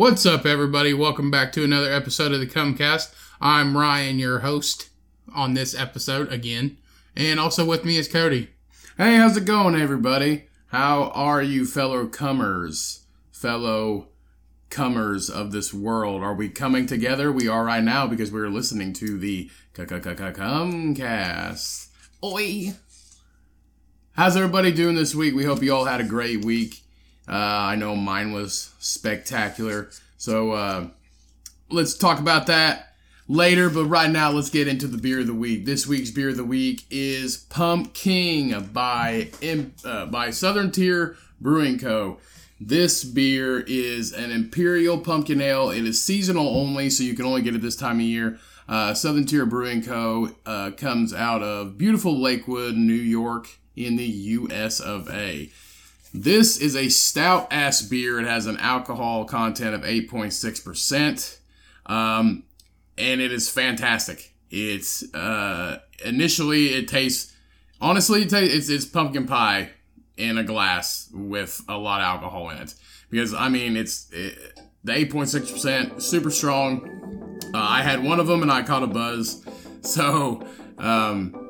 What's up, everybody? Welcome back to another episode of the Cummcast. I'm Ryan, your host on this episode again, and also with me is Cody. Hey, how's it going, everybody? How are you, fellow comers? Fellow comers of this world. Are we coming together? We are right now because we're listening to the Cummcast. Oi! How's everybody doing this week? We hope you all had a great week. Uh, I know mine was spectacular. So uh, let's talk about that later. But right now, let's get into the beer of the week. This week's beer of the week is Pumking by uh, by Southern Tier Brewing Co. This beer is an imperial pumpkin ale. It is seasonal only, so you can only get it this time of year. Uh, Southern Tier Brewing Co. Uh, comes out of beautiful Lakewood, New York, in the U.S. of A. This is a stout ass beer. It has an alcohol content of 8.6%. Um, and it is fantastic. It's uh, initially it tastes honestly it it's, it's pumpkin pie in a glass with a lot of alcohol in it because I mean it's it, the 8.6% super strong. Uh, I had one of them and I caught a buzz. So um,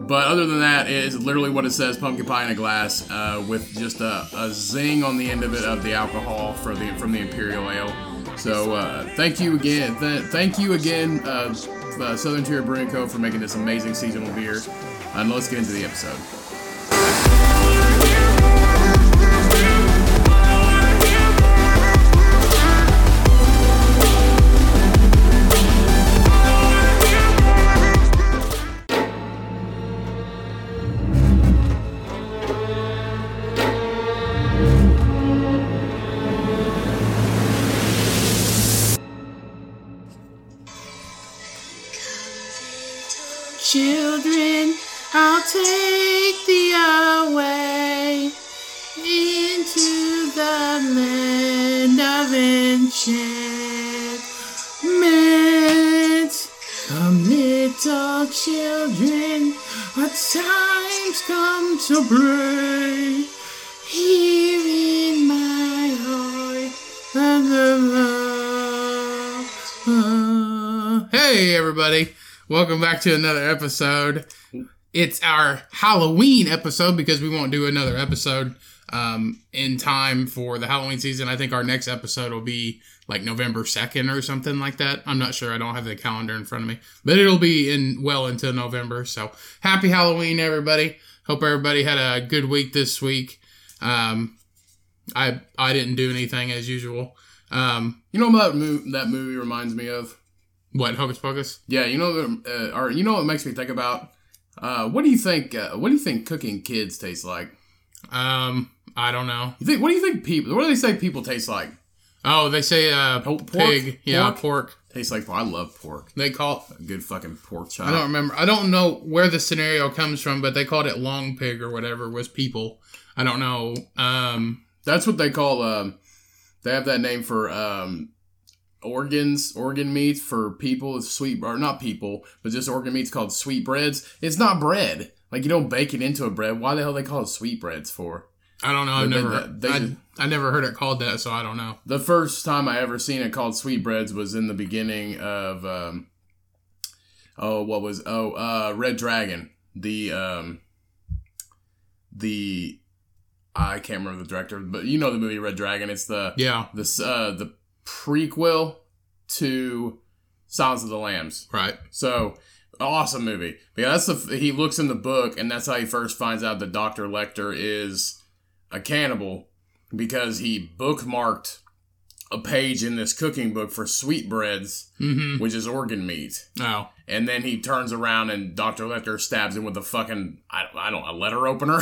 but other than that, it is literally what it says: pumpkin pie in a glass, uh, with just a, a, zing on the end of it of the alcohol for the from the imperial ale. So uh, thank you again, th- thank you again, uh, uh Southern Tier Brewing Co. for making this amazing seasonal beer. And let's get into the episode. To break. Here in my heart. Hey, everybody. Welcome back to another episode. It's our Halloween episode because we won't do another episode um, in time for the Halloween season. I think our next episode will be like November 2nd or something like that. I'm not sure. I don't have the calendar in front of me, but it'll be in well into November. So happy Halloween, everybody. Hope everybody had a good week this week. Um, I I didn't do anything as usual. Um, you know what that movie, that movie reminds me of? What Hocus Pocus? Yeah, you know the uh, or you know what makes me think about. Uh, what do you think? Uh, what do you think cooking kids tastes like? Um, I don't know. You think? What do you think people? What do they say people taste like? Oh, they say uh, pork? pig. Yeah, pork. pork. Tastes like I love pork. They call it a good fucking pork chop. I don't remember. I don't know where the scenario comes from, but they called it long pig or whatever was people. I don't know. Um, that's what they call. Um, they have that name for um, organs, organ meats for people, It's sweet or not people, but just organ meats called sweet breads. It's not bread. Like you don't bake it into a bread. Why the hell they call it sweet breads for? I don't know. I've never, they, they, I, I never heard it called that, so I don't know. The first time I ever seen it called sweetbreads was in the beginning of, um, oh, what was oh, uh, Red Dragon. The um, the I can't remember the director, but you know the movie Red Dragon. It's the yeah this uh the prequel to Silence of the Lambs. Right. So awesome movie. But yeah, that's the he looks in the book, and that's how he first finds out that Doctor Lecter is a cannibal because he bookmarked a page in this cooking book for sweetbreads, mm-hmm. which is organ meat. Oh. And then he turns around and Dr. Lecter stabs him with a fucking, I, I don't a letter opener.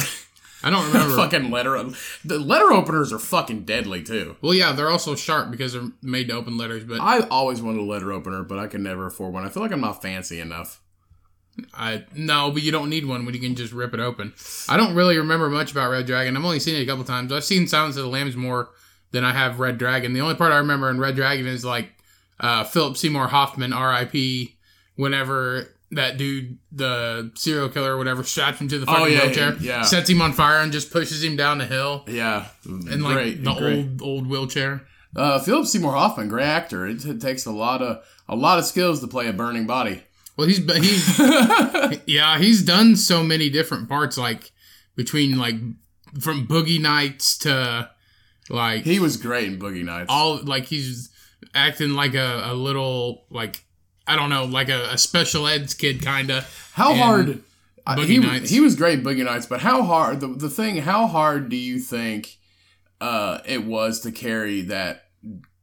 I don't remember. fucking letter. The letter openers are fucking deadly too. Well, yeah, they're also sharp because they're made to open letters. But I always wanted a letter opener, but I can never afford one. I feel like I'm not fancy enough. I no, but you don't need one when you can just rip it open. I don't really remember much about Red Dragon. I've only seen it a couple times. I've seen Silence of the Lambs more than I have Red Dragon. The only part I remember in Red Dragon is like uh, Philip Seymour Hoffman, R.I.P. Whenever that dude, the serial killer or whatever, straps him to the oh, fucking oh, yeah, wheelchair, yeah. sets him on fire, and just pushes him down the hill. Yeah, and like great, the great. old old wheelchair. Uh, Philip Seymour Hoffman, great actor. It, it takes a lot of a lot of skills to play a burning body. Well, he's he's yeah, he's done so many different parts, like between like from Boogie Nights to like He was great in Boogie Nights. all like he's acting like a, a little like I don't know, like a, a special eds kid kind of. How and hard? uh, Boogie he, Nights. he was great in Boogie Nights, but how hard? The, the thing, how hard do you think uh, it was to carry that?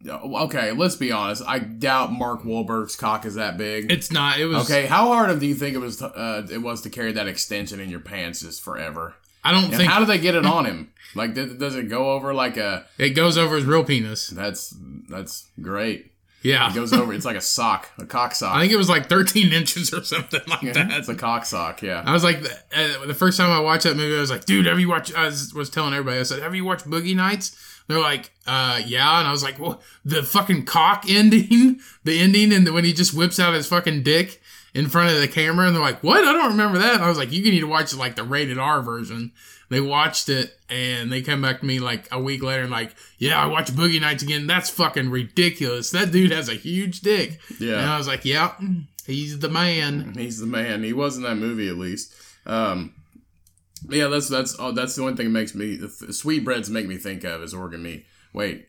Okay, let's be honest. I doubt Mark Wahlberg's cock is that big. It's not. It was okay, how hard of do you think it was? To, uh, it was to carry that extension in your pants just forever. I don't And think how do they get it on him? Like, does it go over like a? it goes over his real penis. That's that's great. Yeah, It goes over. It's like a sock, a cock sock. I think it was like 13 inches or something like Yeah, that. it's a cock sock. Yeah. I was like, uh, the first time I watched that movie, I was like, dude, have you watched? I was, was telling everybody, I said, have you watched Boogie Nights? They're like, uh, yeah, and I was like, well, the fucking cock ending, the ending, and when he just whips out his fucking dick in front of the camera, and they're like, what? I don't remember that. And I was like, you need to watch like the rated R version. They watched it, and they come back to me like a week later, and like, yeah, I watched Boogie Nights again. That's fucking ridiculous. That dude has a huge dick. Yeah. And I was like, yeah, he's the man. He's the man. He was in that movie at least. Um, yeah, that's that's oh, that's the one thing that makes me sweetbreads make me think of is organ meat. Wait,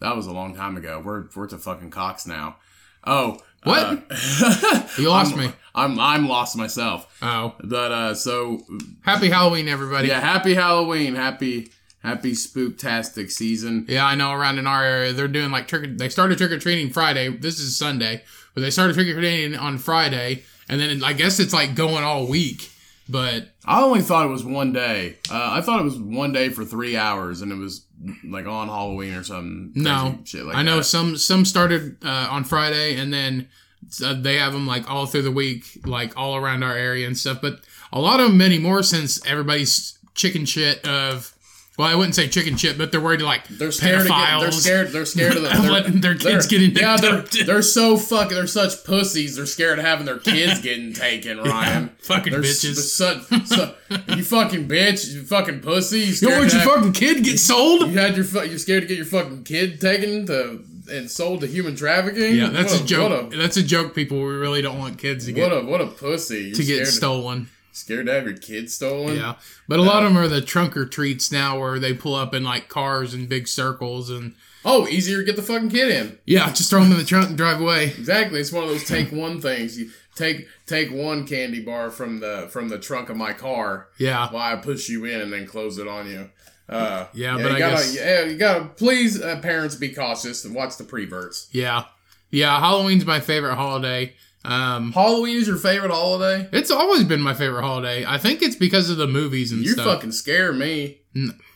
that was a long time ago. We're we're to fucking Cox now. Oh, What? uh, You lost I'm, me. I'm I'm lost myself. Oh. But uh, so Happy Halloween, everybody. yeah, happy Halloween, happy happy spooktastic season. Yeah, I know around in our area they're doing like trick. They started trick or treating Friday. This is Sunday, but they started trick or treating on Friday, and then I guess it's like going all week. But I only thought it was one day. Uh, I thought it was one day for three hours, and it was like on Halloween or something. no, shit like I know that. some some started uh, on Friday, and then uh, they have them like all through the week, like all around our area and stuff. But a lot of them anymore since everybody's chicken shit of. Well, I wouldn't say chicken shit, but they're worried like They're scared. Of get, they're scared. They're scared of the, they're- letting their kids they're- get Yeah, they're, they're so fucking. They're such pussies. They're scared of having their kids getting taken. Ryan, fucking they're bitches. s- Such, su- you fucking bitch. You fucking pussy. You don't want your have- fucking kid get sold? You had your. fu- You're scared to get your fucking kid taken to and sold to human trafficking. Yeah, that's What a joke. What a, that's a joke, people. We really don't want kids to what get a what a pussy. You're to get stolen. Scared to have your kid stolen. Yeah, but a lot of them are the trunk or treats now, where they pull up in like cars in big circles, and Oh, easier to get the fucking kid in. yeah, just throw them in the trunk and drive away. Exactly. It's one of those take one things. You take take one candy bar from the from the trunk of my car Yeah, while I push you in and then close it on you. Uh, Yeah, you but I gotta, guess- yeah, you gotta please uh, parents be cautious and watch the preverts. yeah, yeah. Halloween's my favorite holiday. Um, Halloween is your favorite holiday? it's always been my favorite holiday. I think it's because of the movies and You stuff. You fucking scare me.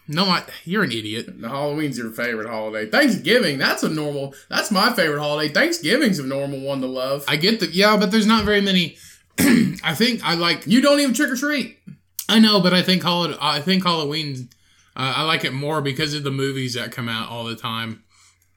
no, I, you're an idiot. Halloween's your favorite holiday. Thanksgiving, that's a normal. That's my favorite holiday. Thanksgiving's a normal one to love. I get the yeah, but there's not very many. I think I like You don't even trick or treat. I know, but I think I think Halloween. Uh, I like it more because of the movies that come out all the time.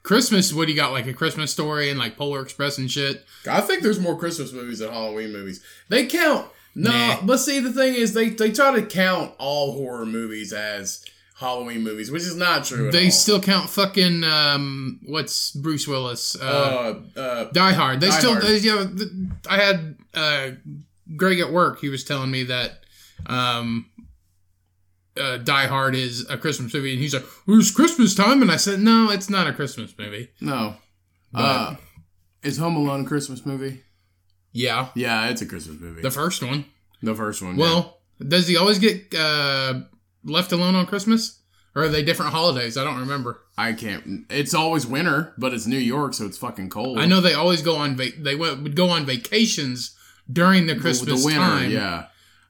Christmas, what do you got? Like a Christmas story and like Polar Express and shit. I think there's more Christmas movies than Halloween movies. They count. No, Nah. but see, the thing is, they they try to count all horror movies as Halloween movies, which is not true. At They all. still count fucking um, what's Bruce Willis? Uh, uh, uh, Die Hard. They Die still, Hard. They, yeah. I had uh, Greg at work. He was telling me that um, uh, Die Hard is a Christmas movie, and he's like, "It's Christmas time," and I said, "No, it's not a Christmas movie." no. But- Uh, is Home Alone a Christmas movie? Yeah, Yeah, it's a Christmas movie. the first one. The first one. yeah. Well, does he always get uh, left alone on Christmas, or are they different holidays? I don't remember. I can't. It's always winter, but it's New York, so it's fucking cold. I know they always go on. Va- they went, would go on vacations during the the, Christmas the winter. time. Yeah,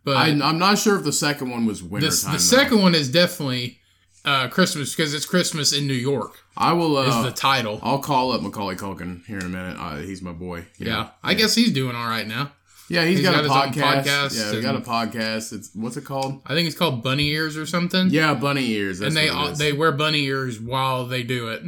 but I, I'm not sure if the second one was winter the, time. the second one is definitely uh, Christmas because it's Christmas in New York. I will. Is Uh, the title? I'll call up Macaulay Culkin here in a minute. Uh, he's my boy. yeah, know. I guess he's doing all right now. Yeah, he's He's got, got a podcast. podcast Yeah, he's got a podcast. It's what's it called? I think it's called Bunny Ears or something. Yeah, bunny ears. That's and they what it all, they wear bunny ears while they do it.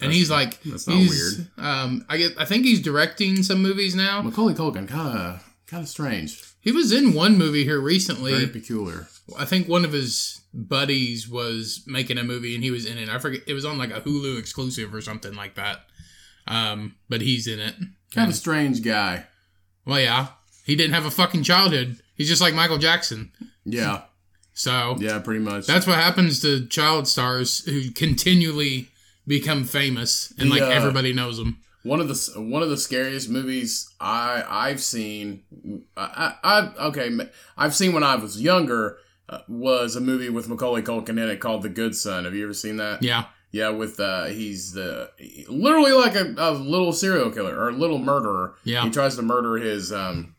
And he's like, that's not he's, weird. Um, I get, I think he's directing some movies now. Macaulay Culkin, kind of kind of strange. He was in one movie here recently. Very peculiar. I think one of his buddies was making a movie and he was in it. I forget it was on like a Hulu exclusive or something like that. Um, but he's in it. Kind of a strange guy. Well, yeah, he didn't have a fucking childhood. He's just like Michael Jackson. Yeah. So Yeah, pretty much. that's what happens to child stars who continually become famous and like uh, everybody knows them. One of the one of the scariest movies I I've seen. I, I, okay, I've seen when I was younger. Uh, was a movie with Macaulay Culkin in it called The Good Son. Have you ever seen that? Yeah. Yeah, with uh, he's the literally like a, a little serial killer or a little murderer. Yeah. he tries to murder his um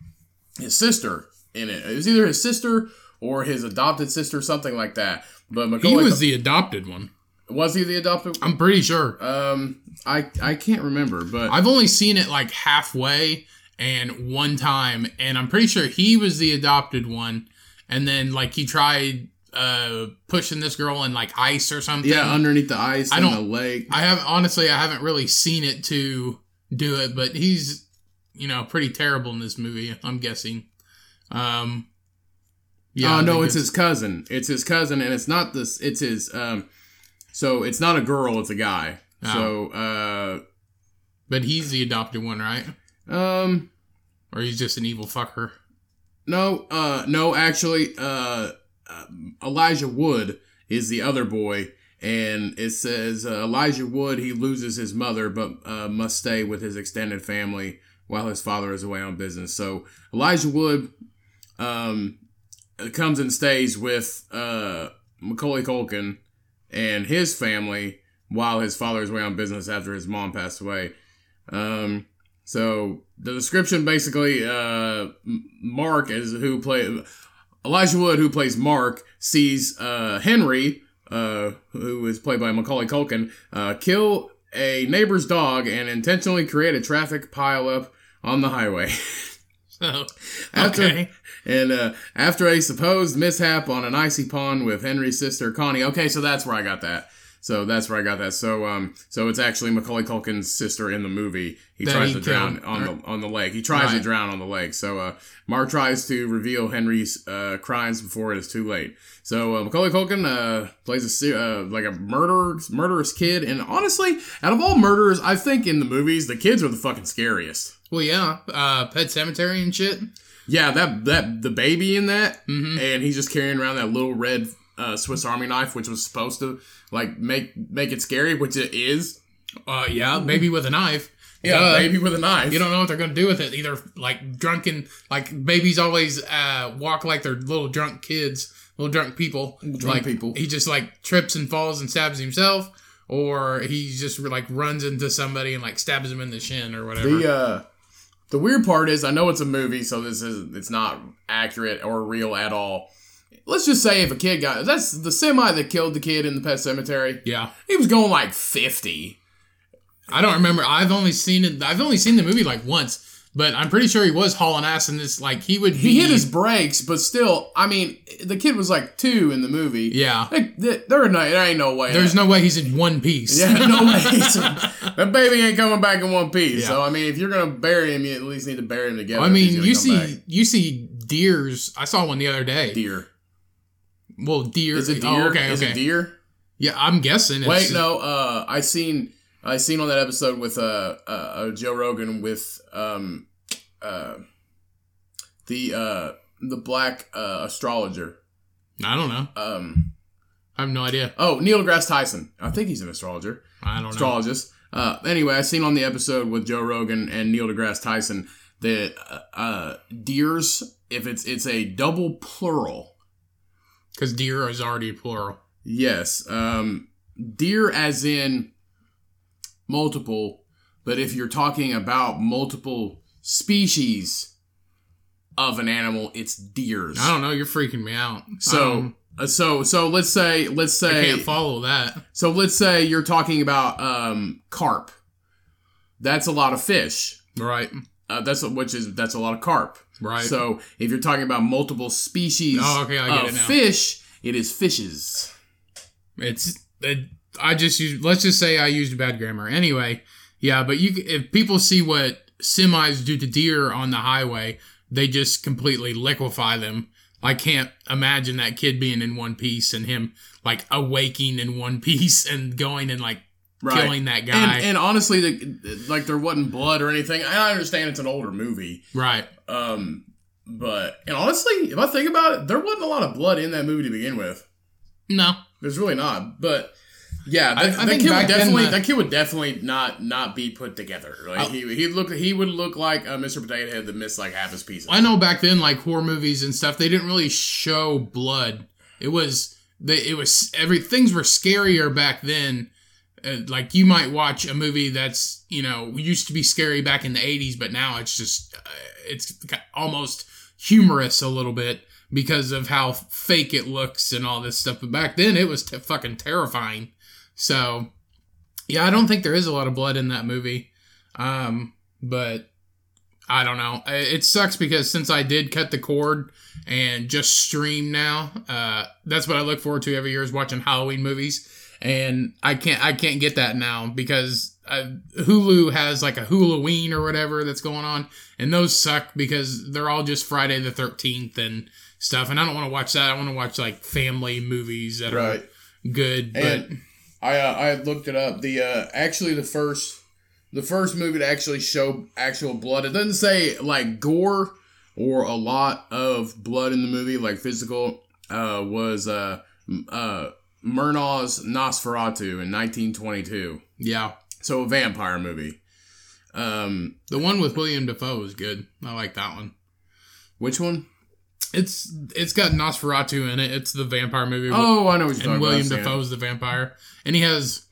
his sister in it. It was either his sister or his adopted sister, something like that. But Macaulay He was Cul- the adopted one. Was he the adopted? I'm pretty sure. Um, I I can't remember, but I've only seen it like halfway and one time, and I'm pretty sure he was the adopted one. And then like he tried uh pushing this girl in like ice or something. yeah, underneath the ice I in the don't- lake. I have honestly I haven't really seen it to do it, but he's you know pretty terrible in this movie. I'm guessing. Um. oh no, think it's his cousin. It's his cousin, and it's not this. It's his. Um, so it's not a girl. It's a guy. Oh. So but he's the adopted one, right? uh, um, Or he's just an evil fucker. no, uh, no. Actually, uh, uh, Elijah Wood is the other boy, and it says uh, Elijah Wood he loses his mother, but uh, must stay with his extended family while his father is away on business. So Elijah Wood, um, comes and stays with uh Macaulay Culkin and his family while his father is away on business after his mom passed away. Um, so the description basically, uh, Mark is who play Elijah Wood, who plays Mark, sees uh, Henry, uh, who is played by Macaulay Culkin, uh, kill a neighbor's dog and intentionally create a traffic pileup on the highway. So After, okay, And uh, after a supposed mishap on an icy pond with Henry's sister Connie. Okay, so that's where I got that. So that's where I got that. So um, so it's actually Macaulay Culkin's sister in the movie. He That tries he to drown on right? the on the lake. He tries to drown on the lake. So uh, Mark tries to reveal Henry's uh, crimes before it is too late. So uh, Macaulay Culkin uh, plays a uh, like a murderer murderous kid, and honestly, out of all murderers, I think in the movies the kids are the fucking scariest. well yeah, uh, Pet Sematary and shit. Yeah, that that the baby in that, Mhm. and he's just carrying around that little red uh, Swiss Army knife, which was supposed to like make make it scary, which it is. Uh, yeah, baby with a knife. Yeah, Duh. baby with a knife. You don't know what they're gonna do with it. Either like drunken, like babies always uh, walk like they're little drunk kids, little drunk people. Drunk like, people. He just like trips and falls and stabs himself, or he just like runs into somebody and like stabs him in the shin or whatever. the uh, the weird part is, I know it's a movie, so this is it's not accurate or real at all. Let's just say if a kid got that's the semi that killed the kid in the pet cemetery. yeah, He was going like fifty. I don't remember. I've only seen it. I've only seen the movie like once, but I'm pretty sure he was hauling ass in this. Like he would. Be, He hit his brakes, but still, I mean, the kid was like two in the movie. Yeah. Like, there, no, there ain't no way. There's no way he's in one piece. Yeah, no way. that baby ain't coming back in one piece. Yeah. So I mean, if you're gonna bury him, you at least need to bury him together. I mean, you see, back. you see deers. I saw one the other day. deer. Well, deer. Is it deer? Oh, okay, Is okay. it deer? Yeah, I'm guessing. It's, Wait, no. Uh, I seen I seen on that episode with uh, uh, uh Joe Rogan with um uh the uh the black uh astrologer I don't know. um I have no idea. oh Neil deGrasse Tyson. I think he's an astrologer. I don't know. astrologist. Uh, anyway, I seen on the episode with Joe Rogan and Neil deGrasse Tyson that uh, uh, deers, if it's it's a double plural, Because deer is already plural. yes, um, deer as in multiple, but if you're talking about multiple species of an animal, it's deers. I don't know. You're freaking me out. So. Um, uh, so so let's say let's say, I can't follow that. So let's say you're talking about um, carp. That's a lot of fish. Right. Uh, that's a, which is that's a lot of carp. Right. So if you're talking about multiple species Oh, okay, I get of it now. fish, it is fishes. It's. It, I just use. Let's just say I used bad grammar. Anyway, yeah. But you, if people see what semis do to deer on the highway, they just completely liquefy them. I can't imagine that kid being in one piece and him like awaking in one piece and going and like Right. killing that guy. And, and honestly, the, like there wasn't blood or anything. I understand it's an older movie, right. um, but and honestly, if I think about it, there wasn't a lot of blood in that movie to begin with. No. There's really not. But yeah, I- that, I that think kid would definitely the- that kid would definitely not not be put together. Like I- he he look he would look like a Mr. Potato Head that missed like half his pieces. I know back then, like horror movies and stuff, they didn't really show blood. It was they, it was every things were scarier back then. Uh, like you might watch a movie that's you know used to be scary back in the '80s, but now it's just uh, it's almost humorous a little bit because of how fake it looks and all this stuff. But back then, it was t- fucking terrifying. So yeah, I don't think there is a lot of blood in that movie. Um, but I don't know. It sucks because since I did cut the cord and just stream now, uh, that's what I look forward to every year is watching Halloween movies, and I can't I can't get that now because uh, Hulu has like a Halloween or whatever that's going on, and those suck because they're all just Friday the Thirteenth and stuff, and I don't want to watch that. I want to watch like family movies that right. are good, but. I uh, I looked it up. The uh, actually the first the first movie to actually show actual blood. It doesn't say like gore or a lot of blood in the movie, like physical. Uh, was uh uh Murnau's Nosferatu in 1922. yeah, So a vampire movie. Um, the one with William Dafoe is good. I like that one. which one? It's it's got Nosferatu in it. It's the vampire movie. Oh, I know what you're talking and William about. Dafoe's the vampire, and he has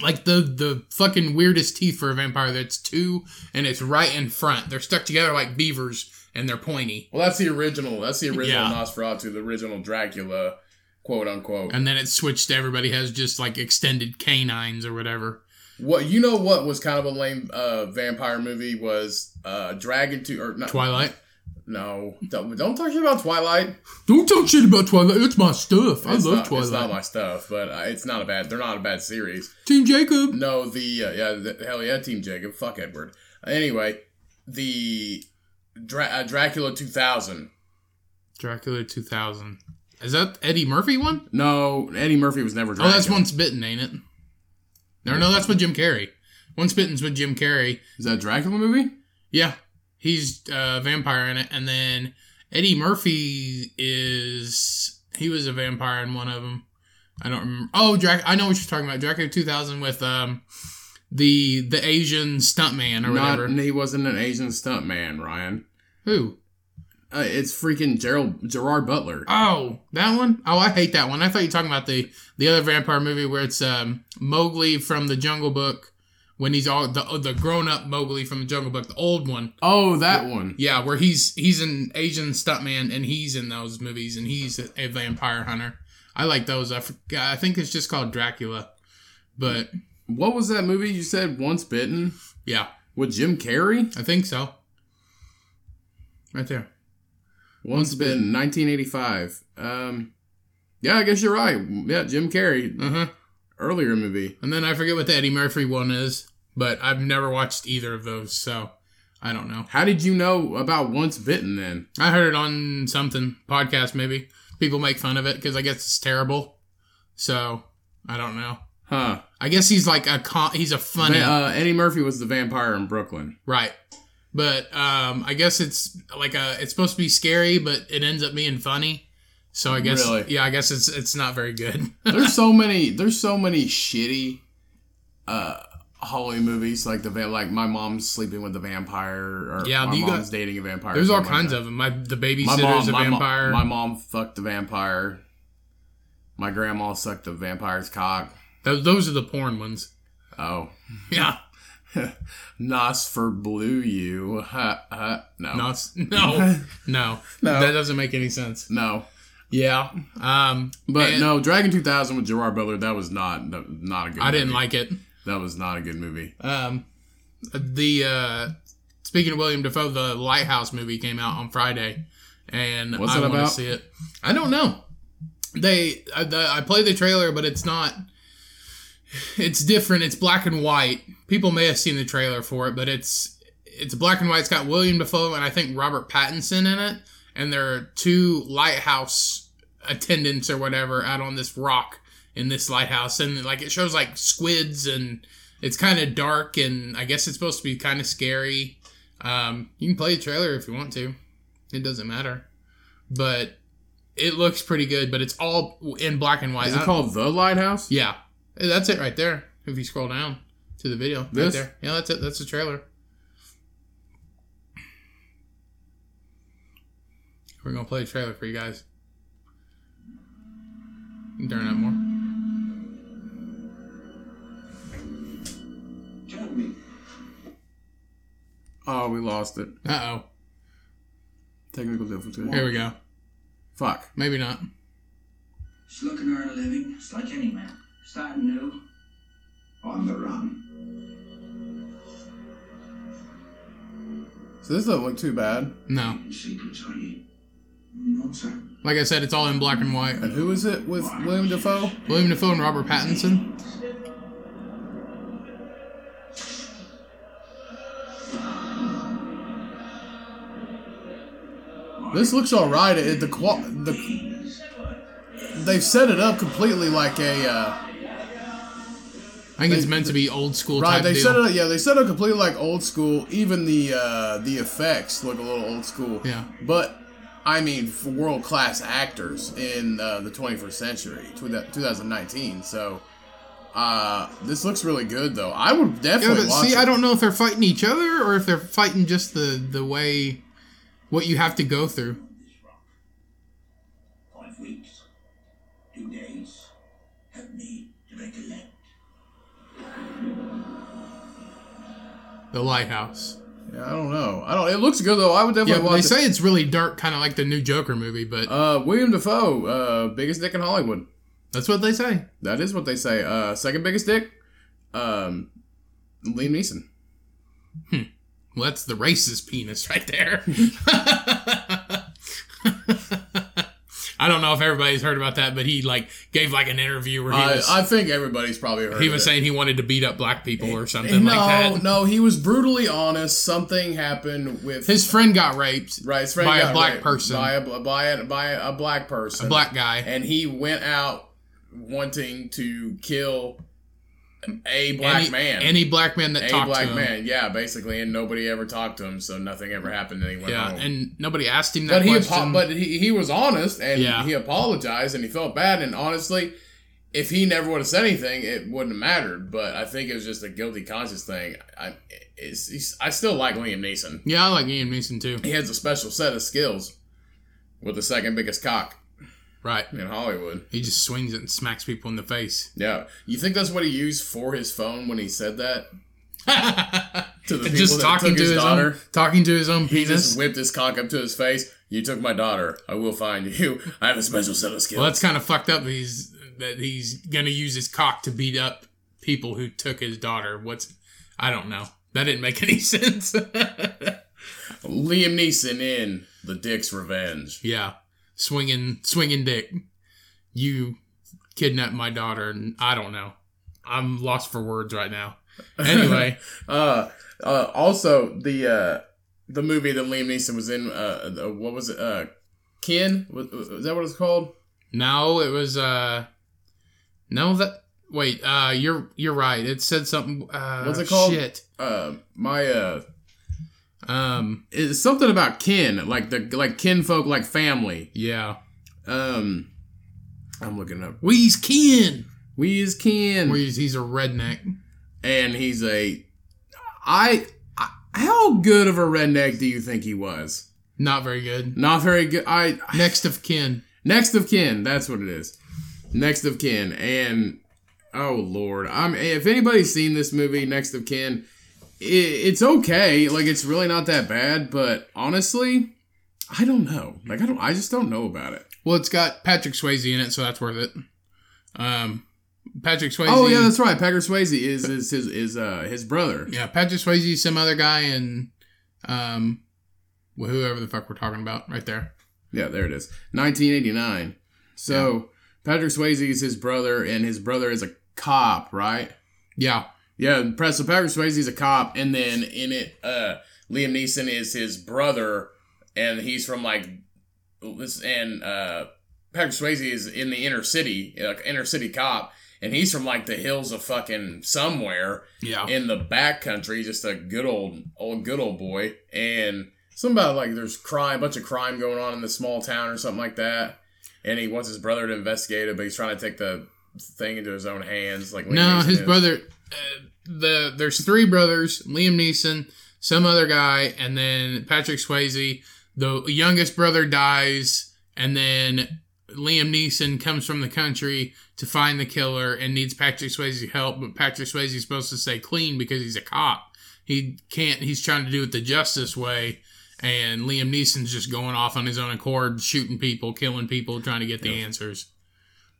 like the the fucking weirdest teeth for a vampire. That's two, and it's right in front. They're stuck together like beavers, and they're pointy. Well, that's the original. That's the original Yeah. Nosferatu, the original Dracula, quote unquote. And then it switched to everybody has just like extended canines or whatever. What you know? What was kind of a lame uh, vampire movie was uh, Dragon Two or not? Twilight. No, don't, don't talk shit about Twilight. Don't talk shit about Twilight. It's my stuff. I It's love not, Twilight. It's not my stuff, but uh, it's not a bad. They're not a bad series. Team Jacob. No, the uh, yeah, the, hell yeah, Team Jacob. Fuck Edward. Anyway, the Dra- uh, Dracula two thousand. Dracula 2000. Is that Eddie Murphy one? No, Eddie Murphy was never. Dracula. Oh, that's Once Bitten, ain't it? No, no, that's with Jim Carrey. Once Bitten's with Jim Carrey. Is that a Dracula movie? Yeah, he's a vampire in it, and then Eddie Murphy is he was a vampire in one of them. I don't remember. Oh, Drac. I know what you're talking about. Dracula 2000 with um the the Asian stuntman or Not, whatever. he wasn't an Asian stuntman, Ryan. Who? Uh, it's freaking Gerald Gerard Butler. Oh, that one. Oh, I hate that one. I thought you were talking about the the other vampire movie where it's um Mowgli from the Jungle Book when he's all the the grown up Mowgli from the Jungle Book, the old one. Oh, that one. Yeah, where he's he's an Asian stuntman and he's in those movies and he's a, a vampire hunter. I like those. I forgot, I think it's just called Dracula, but What was that movie you said? Once Bitten yeah, with Jim Carrey. I think so. Right there. Once Bitten, 1985. Um, yeah, I guess you're right. Yeah, Jim Carrey, Uh huh. Earlier movie. And then I forget what the Eddie Murphy one is, but I've never watched either of those, so I don't know. How did you know about Once Bitten then? I heard it on something podcast maybe. People make fun of it because I guess it's terrible. So I don't know. Huh? I guess he's like a con- he's a funny uh, Eddie Murphy was the vampire in Brooklyn. right, but um, I guess it's like a it's supposed to be scary, but it ends up being funny. So I guess Really? yeah, I guess it's it's not very good. There's so many. There's so many shitty, uh, Halloween movies like the like my mom's sleeping with the vampire or Yeah, my you got- mom's dating a vampire. There's all something like kinds of them. My the My babysitter's mom, a my, mo- vampire. my mom fucked the vampire. My grandma sucked the vampire's cock. Those, those are the porn ones. Oh, Yeah. Nos for blue you. Ha, ha. No, No, it's, no, no, No. That doesn't make any sense. no. Yeah. Um, But no, Dragon 2000 with Gerard Butler. That was not not a good. I didn't like it. That was not a good movie. Um, the uh, speaking of William Dafoe, the Lighthouse movie came out on Friday, and What's I want to see it. I don't know. They I, the, I played the trailer, but it's not. It's different. It's black and white. People may have seen the trailer for it, but it's it's black and white. It's got William Dafoe and I think Robert Pattinson in it, and there are two lighthouse attendants or whatever out on this rock in this lighthouse, and like it shows like squids and it's kind of dark and I guess it's supposed to be kind of scary. Um, you can play the trailer if you want to. It doesn't matter, but it looks pretty good. But it's all in black and white. Is it called The Lighthouse? yeah, that's it right there. If you scroll down to the video, right there. Yeah, that's it. That's the trailer. We're gonna play a trailer for you guys. You can Turn it more. Tell me, Oh, we lost it. Uh oh. Technical difficulty. Here we go. Fuck. Maybe not. just looking to earn a living, just like any man. Starting new, on the run. So this doesn't look too bad. No. Secrets, are you? No, sir. Like I said, it's all in black and white. And who is it with William Dafoe? William Dafoe and Robert Pattinson. This looks all right. It, the the they've set it up completely like a uh, I think it's meant to be old school right. type They deal. set it up, yeah. They set it up completely like old school. Even the uh, the effects look a little old school. Yeah. But I mean, for world class actors in uh, the 21st century, 2019. So uh, this looks really good, though. I would definitely. Yeah, definitely but watch see, it. I don't know if they're fighting each other or if they're fighting just the the way what you have to go through. Five weeks, two days. Help me to recollect. The lighthouse. Yeah, I don't know. I don't. It looks good though. I would Yeah, definitely but they it. say it's really dark, kind of like the new Joker movie, but Uh, William Dafoe, uh, biggest dick in Hollywood. that's what they say. That is what they say. Uh, second biggest dick, um, Liam Neeson. Well, that's the racist penis right there. I don't know if everybody's heard about that, but he like gave like an interview where he I, was I think everybody's probably heard. he was it. saying he wanted to beat up black people or eh, something no, like that. no, he was brutally honest. Something happened with His friend got raped right his friend by a black raped person. by a by a by a black person, a black guy. and he went out wanting to kill a black any, man. Any black man that a talked black to him. man, yeah, basically, and nobody ever talked to him, so nothing ever happened, and he went Yeah, home. and nobody asked him that But he, apo- but he, he was honest and Yeah. he apologized and he felt bad. And honestly, if he never would have said anything, it wouldn't have mattered. But I think it was just a guilty conscience thing. I, I still like Liam Neeson. yeah, I like Liam Neeson too. He has a special set of skills with the second biggest cock Right. in Hollywood. He just swings it and smacks people in the face. Yeah, you think that's what he used for his phone when he said that to the people just that talking took to his, his daughter? own talking to his own He penis. just whipped his cock up to his face. You took my daughter. I will find you. I have a special set of skills. well, that's kind of fucked up. He's that he's gonna use his cock to beat up people who took his daughter. What's I don't know. That didn't make any sense. Liam Neeson in The Dick's Revenge. yeah, swinging swinging dick. You kidnapped my daughter, and I don't know. I'm lost for words right now. Anyway, Uh, uh, also the uh, the movie that Liam Neeson was in. Uh, uh, what was it? Uh, Ken. Was, was that what it's called? no, it was uh, no that wait. Uh, you're you're right. It said something. Uh, What's it called? Shit. Uh, my uh, Um. it's something about kin, like the like kinfolk, like family. Yeah. Um, I'm looking up. We's kin. We is kin, We's he's a redneck. and he's a. I, I. How good of a redneck do you think he was? Not very good. Not very good. I Next of kin. Next of kin, that's what it is. Next of kin, and oh lord, I'm. If anybody's seen this movie, Next of Kin, it's okay. Like it's really not that bad, but honestly, I don't know. Like I don't. I just don't know about it. Well, it's got Patrick Swayze in it, so that's worth it. Um, Patrick Swayze. Oh yeah, that's right. Patrick Swayze is is his is uh his brother. yeah. Patrick Swayze, some other guy, and um, whoever the fuck we're talking about, right there. Yeah, there it is. 1989. So Patrick Swayze is his brother, and his brother is a cop, right? Yeah. Yeah, press so Patrick Swayze's a cop, and then in it, uh, Liam Neeson is his brother, and he's from like this, and uh, Patrick Swayze is in the inner city, like inner city cop, and he's from like the hills of fucking somewhere Yeah. in the back country, just a good old, old, good old boy. And something about like there's crime, a bunch of crime going on in the small town or something like that. And he wants his brother to investigate it, but he's trying to take the thing into his own hands. Like Liam no, Neeson his is. brother. Uh, the there's three brothers: Liam Neeson, some other guy, and then Patrick Swayze. The youngest brother dies, and then Liam Neeson comes from the country to find the killer and needs Patrick Swayze's help. But Patrick Swayze is supposed to stay clean because he's a cop. He can't. He's trying to do it the justice way. And Liam Neeson's just going off on his own accord, shooting people, killing people, trying to get the answers.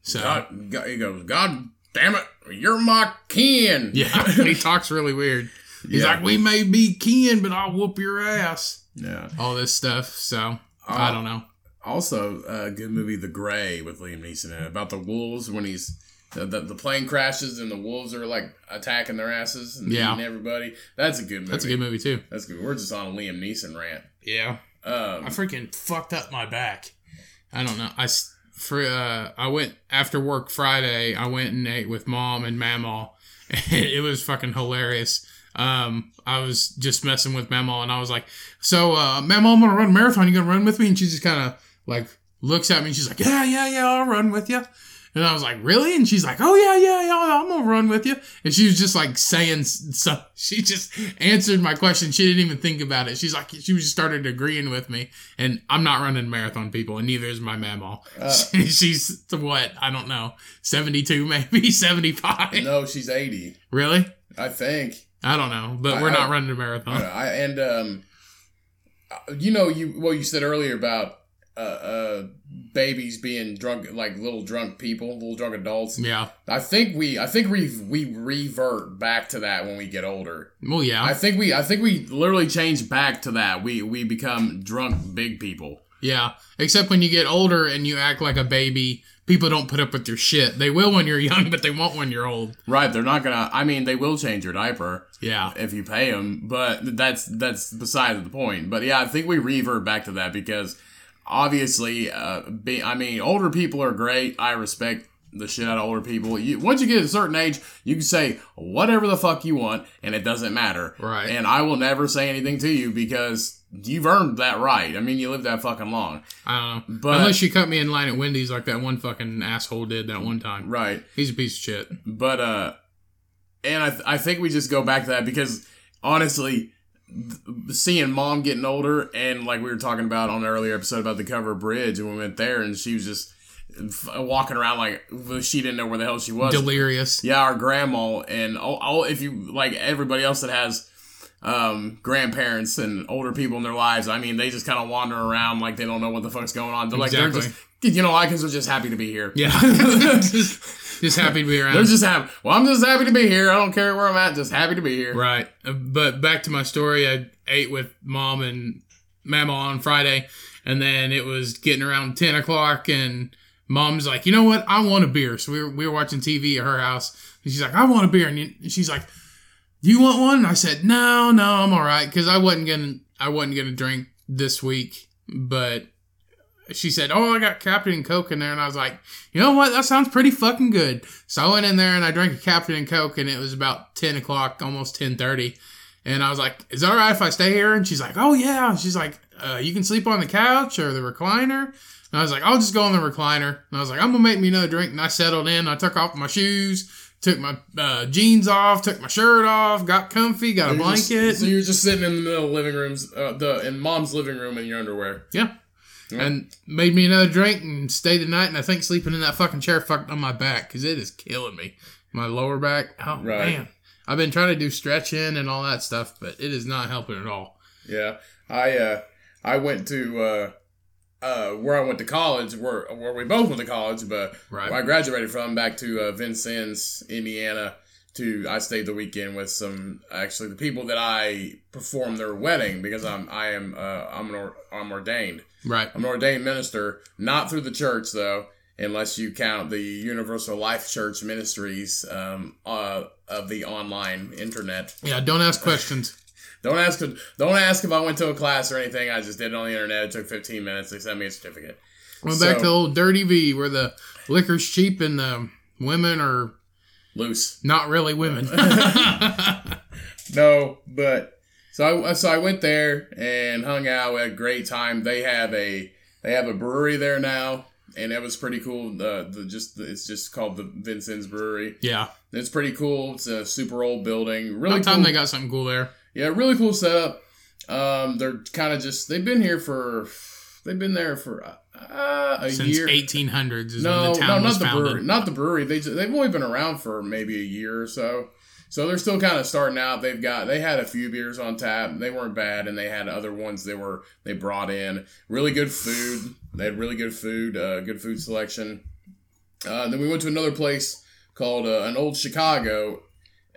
So God, God, he goes, God damn it, you're my kin. Yeah, he talks really weird. He's Yeah. like, "We may be kin, but I'll whoop your ass." yeah. All this stuff. So I Uh, don't know. Also, a good movie, The Grey, with Liam Neeson in it, about the wolves when he's the, the, the plane crashes and the wolves are like attacking their asses and Yeah. eating everybody. That's a good movie. That's a good movie too. That's good. We're just on a Liam Neeson rant. Yeah, Um, I freaking fucked up my back. I don't know. I for uh, I went after work Friday. I went and ate with mom and Mamaw. it was fucking hilarious. Um, I was just messing with Mamaw, and I was like, "So, uh, Mamaw, I'm gonna run a marathon. You gonna run with me?" And she just kind of like looks at me, and she's like, "Yeah, yeah, yeah, I'll run with you." And I was like, "Really?" And she's like, "Oh yeah, yeah, yeah, I'm gonna run with you." And she was just like saying so. She just answered my question. She didn't even think about it. She's like, she just started agreeing with me. And I'm not running marathon, people, and neither is my mamaw. Uh. she's what? I don't know, 72 maybe, 75. no, she's 80, Really? I think. I don't know, but I- we're I- not running a marathon. I and um, uh, you know, you what you said earlier about uh, uh, babies being drunk, like little drunk people, little drunk adults. Yeah. I think we, I think we we revert back to that when we get older. Well, yeah. I think we, I think we literally change back to that. We we become drunk big people. yeah. Except when you get older and you act like a baby, people don't put up with your shit. They will when you're young, but they won't when you're old. Right? They're not gonna. I mean, they will change your diaper Yeah. if you pay them, but that's that's beside the point. But yeah, I think we revert back to that because obviously, uh, be, I mean, older people are great. I respect the shit out of older people. You, once you get a certain age, you can say whatever the fuck you want, and it doesn't matter. Right. And I will never say anything to you because you've earned that right. I mean, you lived that fucking long. I don't know. But- Unless you cut me in line at Wendy's like that one fucking asshole did that one time. Right. He's a piece of shit. But uh, and I th- I think we just go back to that because honestly, seeing mom getting older and like we were talking about on an earlier episode about the cover bridge and we went there and she was just walking around like she didn't know where the hell she was. Delirious. yeah, our grandma and all, all if you like everybody else that has um grandparents and older people in their lives i mean they just kind of wander around like they don't know what the fuck's going on they're like they're just you know i guess just happy to be here Yeah. just, happy to be around. they're just happy well i'm just happy to be here i don't care where i'm at just happy to be here Right. Uh, But back to my story, I ate with mom and mama on Friday, and then it was getting around 10 o'clock, and mom's like, you know what? I want a beer. So we were, we were watching TV at her house, and she's like, I want a beer. And she's like, do you want one? And I said, no, no, I'm all right. Cause I wasn't to, I wasn't going to drink this week, but she said, "Oh, I got Captain and Coke in there," and I was like, "You know what? That sounds pretty fucking good." So I went in there and I drank a Captain and Coke, and it was about ten o'clock, almost ten thirty, and I was like, "Is it all right if I stay here?" And she's like, "Oh yeah." And she's like, uh, "You can sleep on the couch or the recliner." And I was like, "I'll just go on the recliner." And I was like, "I'm gonna make me another drink," and I settled in. I took off my shoes. Took my uh, jeans off, took my shirt off, got comfy, got a You're just- blanket. so you're just sitting in the middle of living rooms uh, the in mom's living room in your underwear Yeah. Yeah. And made me another drink and stayed the night. And I think sleeping in that fucking chair fucked on my back because it is killing me. My lower back. Oh, Right. man. I've been trying to do stretching and all that stuff, but it is not helping at all. Yeah, I uh, I went to uh, uh, where I went to college, where where we both went to college, but Right. where I graduated from back to uh, Vincennes, Indiana. To I stayed the weekend with some actually the people that I performed their wedding because I'm I am uh, I'm an or, I'm ordained. Right. I'm an ordained minister, not through the church though, unless you count the Universal Life Church Ministries um, uh, of the online internet. Yeah, don't ask questions. Don't ask. Don't ask if I went to a class or anything. I just did it on the internet. It took 15 minutes. They sent me a certificate. Went back to old Dirty V, where the liquor's cheap and the women are Loose. not really women. No, but so I so I went there and hung out. We had a great time. They have a they have a brewery there now, and it was pretty cool. The the just it's just called the Vincennes Brewery. yeah. It's pretty cool. It's a super old building. Really One time they got something cool there. Yeah, really cool setup. Um, they're kind of just they've been here for they've been there for uh, a Since year. 1800s is no, when the no, town not was the founded. brewery. Not the brewery. They they've only been around for maybe a year or so. So they're still kind of starting out. They've got they had a few beers on tap. They weren't bad, and they had other ones they were they brought in. Really good food. They had really good food. Uh, good food selection. Uh, then we went to another place called uh, an Old Chicago.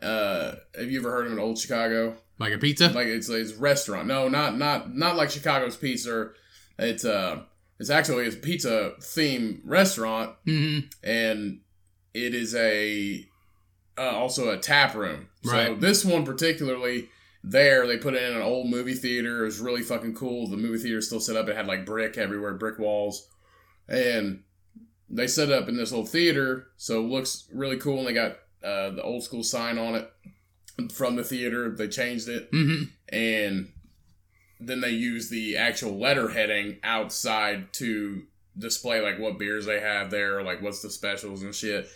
Uh, have you ever heard of an Old Chicago? Like a pizza? like it's it's a restaurant. No, not not not like Chicago's Pizza. It's uh it's actually a pizza theme restaurant, hmm and it is a uh, also a tap room. So this one particularly. There, they put it in an old movie theater. It was really fucking cool. The movie theater is still set up. It had like brick everywhere, brick walls, and they set it up in this old theater, so it looks really cool. And they got uh, the old school sign on it from the theater. They changed it hmm and then they use the actual letter heading outside to display like what beers they have there, like what's the specials and shit.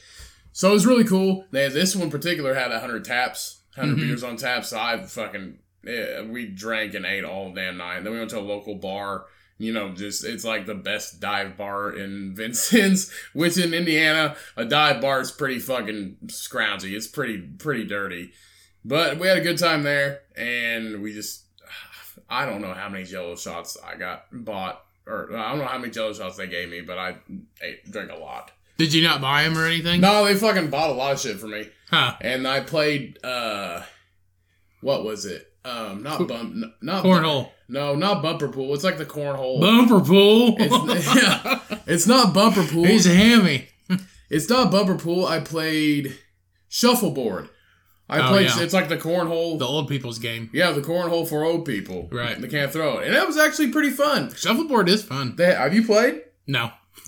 So it was really cool. They this one in particular had hundred taps, 100 Mhm. beers on tap. So I fucking yeah, we drank and ate all damn night. Then we went to a local bar. You know, just it's like the best dive bar in Vincennes, which in Indiana, a dive bar is pretty fucking scroungy. It's pretty pretty dirty. But we had a good time there, and we just I don't know how many Jello shots I got bought, or I don't know how many Jello shots they gave me, but I ate drank a lot. Did you not buy them or anything? No, they fucking bought a lot of shit for me, Huh. and I played uh, what was it? Um, not bump, not Cornhole. no, not bumper pool. It's like the cornhole. Bumper pool. It's, yeah, it's not bumper pool. He's a hammy. It's not bumper pool. I played shuffleboard. I Oh, played. yeah. It's like the cornhole. The old people's game. yeah, the cornhole for old people. Right. They can't throw it, and that was actually pretty fun. Shuffleboard is fun. They, have you played? No.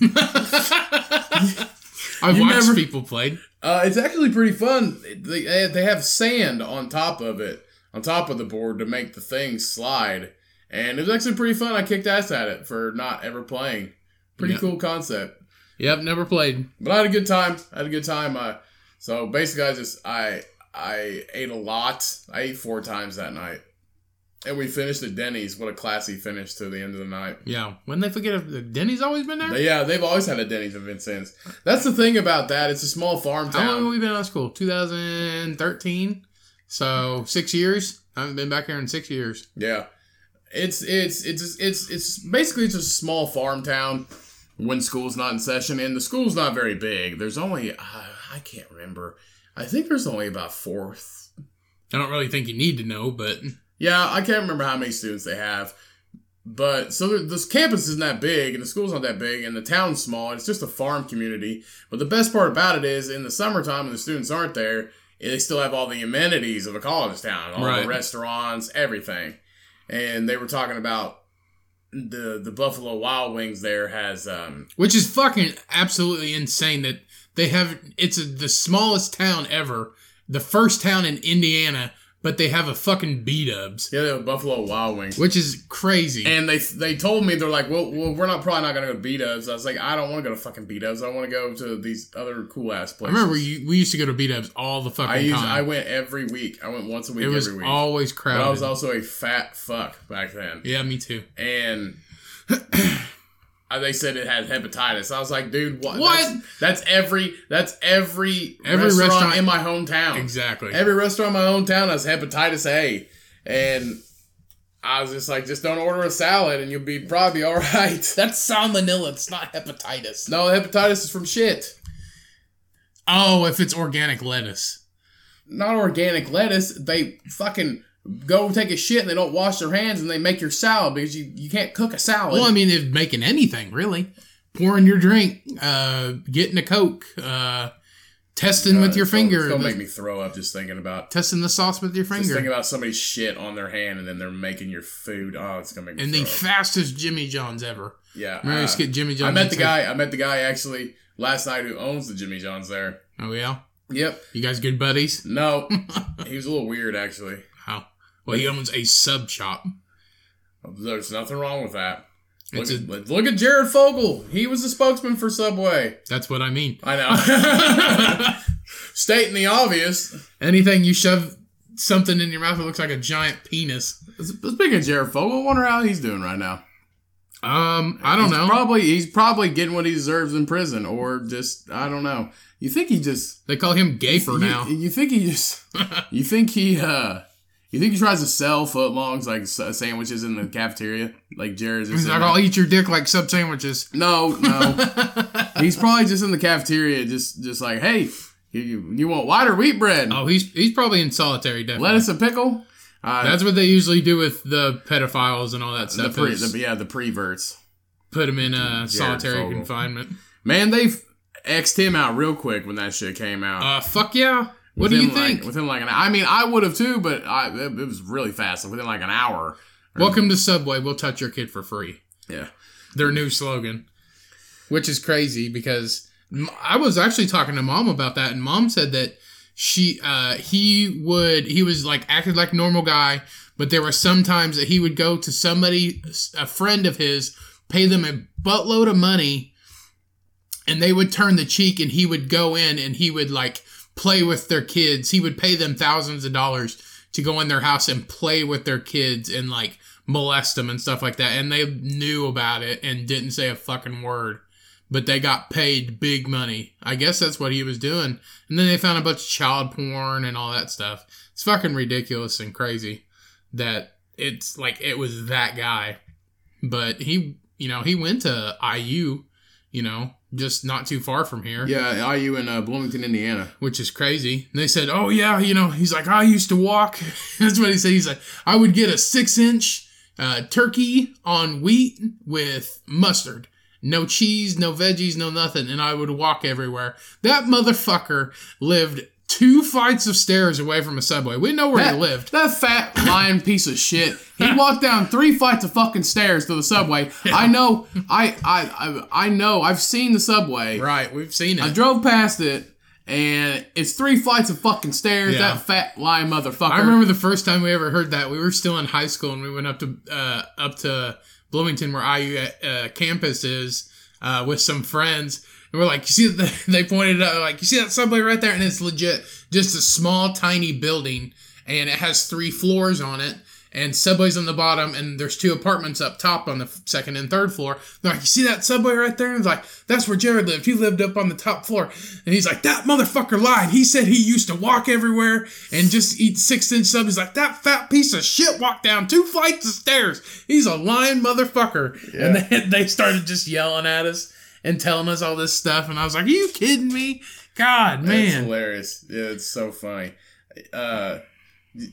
I've You watched never- people play. Uh, it's actually pretty fun. They they have sand on top of it, on top of the board to make the thing slide, and it was actually pretty fun. I kicked ass at it for not ever playing. Pretty cool concept. Yep, never played. But I had a good time. I had a good time. Uh, so basically, I just I I ate a lot. I ate four times that night, and we finished at Denny's. What a classy finish to the end of the night. Yeah. When they forget if Denny's always been there? Yeah, they've always had a Denny's in Vincennes. That's the thing about that. It's a small farm town. How long have we been out of school? 2013. So six years. I haven't been back here in six years. Yeah, it's it's it's it's it's basically it's a small farm town when school's not in session, and the school's not very big. There's only uh, I can't remember. I think there's only about four I don't really think you need to know, but Yeah, I can't remember how many students they have. But so the, this campus isn't that big, and the school's not that big, and the town's small. It's just a farm community. But the best part about it is, in the summertime when the students aren't there, they still have all the amenities of a college town, all Right. the restaurants, everything. And they were talking about the the Buffalo Wild Wings there has um which is fucking absolutely insane that they have. It's a, the smallest town ever, the first town in Indiana, but they have a fucking B Dubs, yeah they have Buffalo Wild Wings. which is crazy. And they they told me they're like, well, well we're not probably not gonna go to B Dubs. I was like, I don't want to go to fucking B Dubs. I want to go to these other cool ass places. I remember you, we used to go to B Dubs all the fucking I used, time. I went every week. I went once a week it was every week. always but crowded. I was also a fat fuck back then, yeah, me too. and Uh, they said it had hepatitis. I was like, dude, what? What? That's, that's every that's every Every restaurant, restaurant- in my hometown. Exactly. Every restaurant in my hometown has hepatitis A, and I was just like, just don't order a salad, and you'll be probably all right. That's salmonella. It's not hepatitis. No, hepatitis is from shit. Oh, if it's organic lettuce. Not organic lettuce. They fucking go take a shit and they don't wash their hands and they make your salad because you, you can't cook a salad. Well, I mean, if making anything really, pouring your drink, uh, getting a coke, uh, testing with your finger, the- make me throw up just thinking about. testing the sauce with your Just thinking about somebody's shit on their hand and then they're making your food. Oh, it's gonna make me and the up. fastest Jimmy John's ever. yeah. Remember, uh, get Jimmy John's. I met the guy. I met the guy actually last night who owns the Jimmy John's there. Oh yeah, Yep. you guys good buddies? No, he was a little weird actually. Well, he owns a sub shop. There's nothing wrong with that. Look, It's at, look at Jared Fogle. He was the spokesman for Subway. That's what I mean. I know. Stating the obvious. Anything you shove something in your mouth that looks like a giant penis. Speaking of Jared Fogle, I wonder how he's doing right now. Um, I don't He's know. Probably he's probably getting what he deserves in prison, or just I don't know. You think he just they call him Gafer you, now. You think he just you think he uh you think he tries to sell footlongs like sandwiches in the cafeteria like Jared's He's like. I'll eat your dick like sub sandwiches. No, no. he's probably just in the cafeteria, just just like, hey, you, you, want white or wheat bread? Oh, he's he's probably in solitary definitely. Lettuce and pickle. Uh, That's what they usually do with the pedophiles and all that the stuff. pre, the, yeah, the preverts. put them in uh, solitary Fogle. confinement. Man, they've xed him out real quick when that shit came out. Uh, fuck yeah. What do you think? Like, within like an, I mean, I would have too, but I it, it was really fast. Within like an hour. Welcome to Subway. We'll touch your kid for free. Yeah. Their new slogan, which is crazy because I was actually talking to mom about that, and mom said that she, uh, he would, he was like acted like a normal guy, but there were some times that he would go to somebody, a friend of his, pay them a buttload of money, and they would turn the cheek, and he would go in and he would like play with their kids. He would pay them thousands of dollars to go in their house and play with their kids and like molest them and stuff like that. And they knew about it and didn't say a fucking word. But they got paid big money. I guess that's what he was doing. And then they found a bunch of child porn and all that stuff. It's fucking ridiculous and crazy that it's like it was that guy. But he, you know, he went to IU, you know, just not too far from here Yeah, IU in uh, Bloomington, Indiana. which is crazy. And they said, "Oh yeah, you know," he's like, "I used to walk." That's what he said. He's like, "I would get a six-inch uh, turkey on wheat with mustard, no cheese, no veggies, no nothing, and I would walk everywhere." That motherfucker lived two flights of stairs away from a subway. We know where That, he lived. that fat lying piece of shit. He walked down three flights of fucking stairs to the subway. I know. I, I I I know. I've seen the subway. Right, we've seen it. I drove past it, and it's three flights of fucking stairs. Yeah. That fat lying motherfucker. I remember the first time we ever heard that. We were still in high school, and we went up to uh, up to Bloomington, where IU uh, campus is, uh, with some friends. And we're like, you see, that they pointed out, like, you see that subway right there, and it's legit just a small, tiny building, and it has three floors on it. And subway's on the bottom, and there's two apartments up top on the second and third floor. They're like, you see that subway right there? And it's like, that's where Jared lived. He lived up on the top floor. And he's like, that motherfucker lied. He said he used to walk everywhere and just eat six inch subs. He's like, that fat piece of shit walked down two flights of stairs. He's a lying motherfucker. And then they started just yelling at us and telling us all this stuff. And I was like, are you kidding me? God, It's man. hilarious. Yeah, it's so funny. Uh,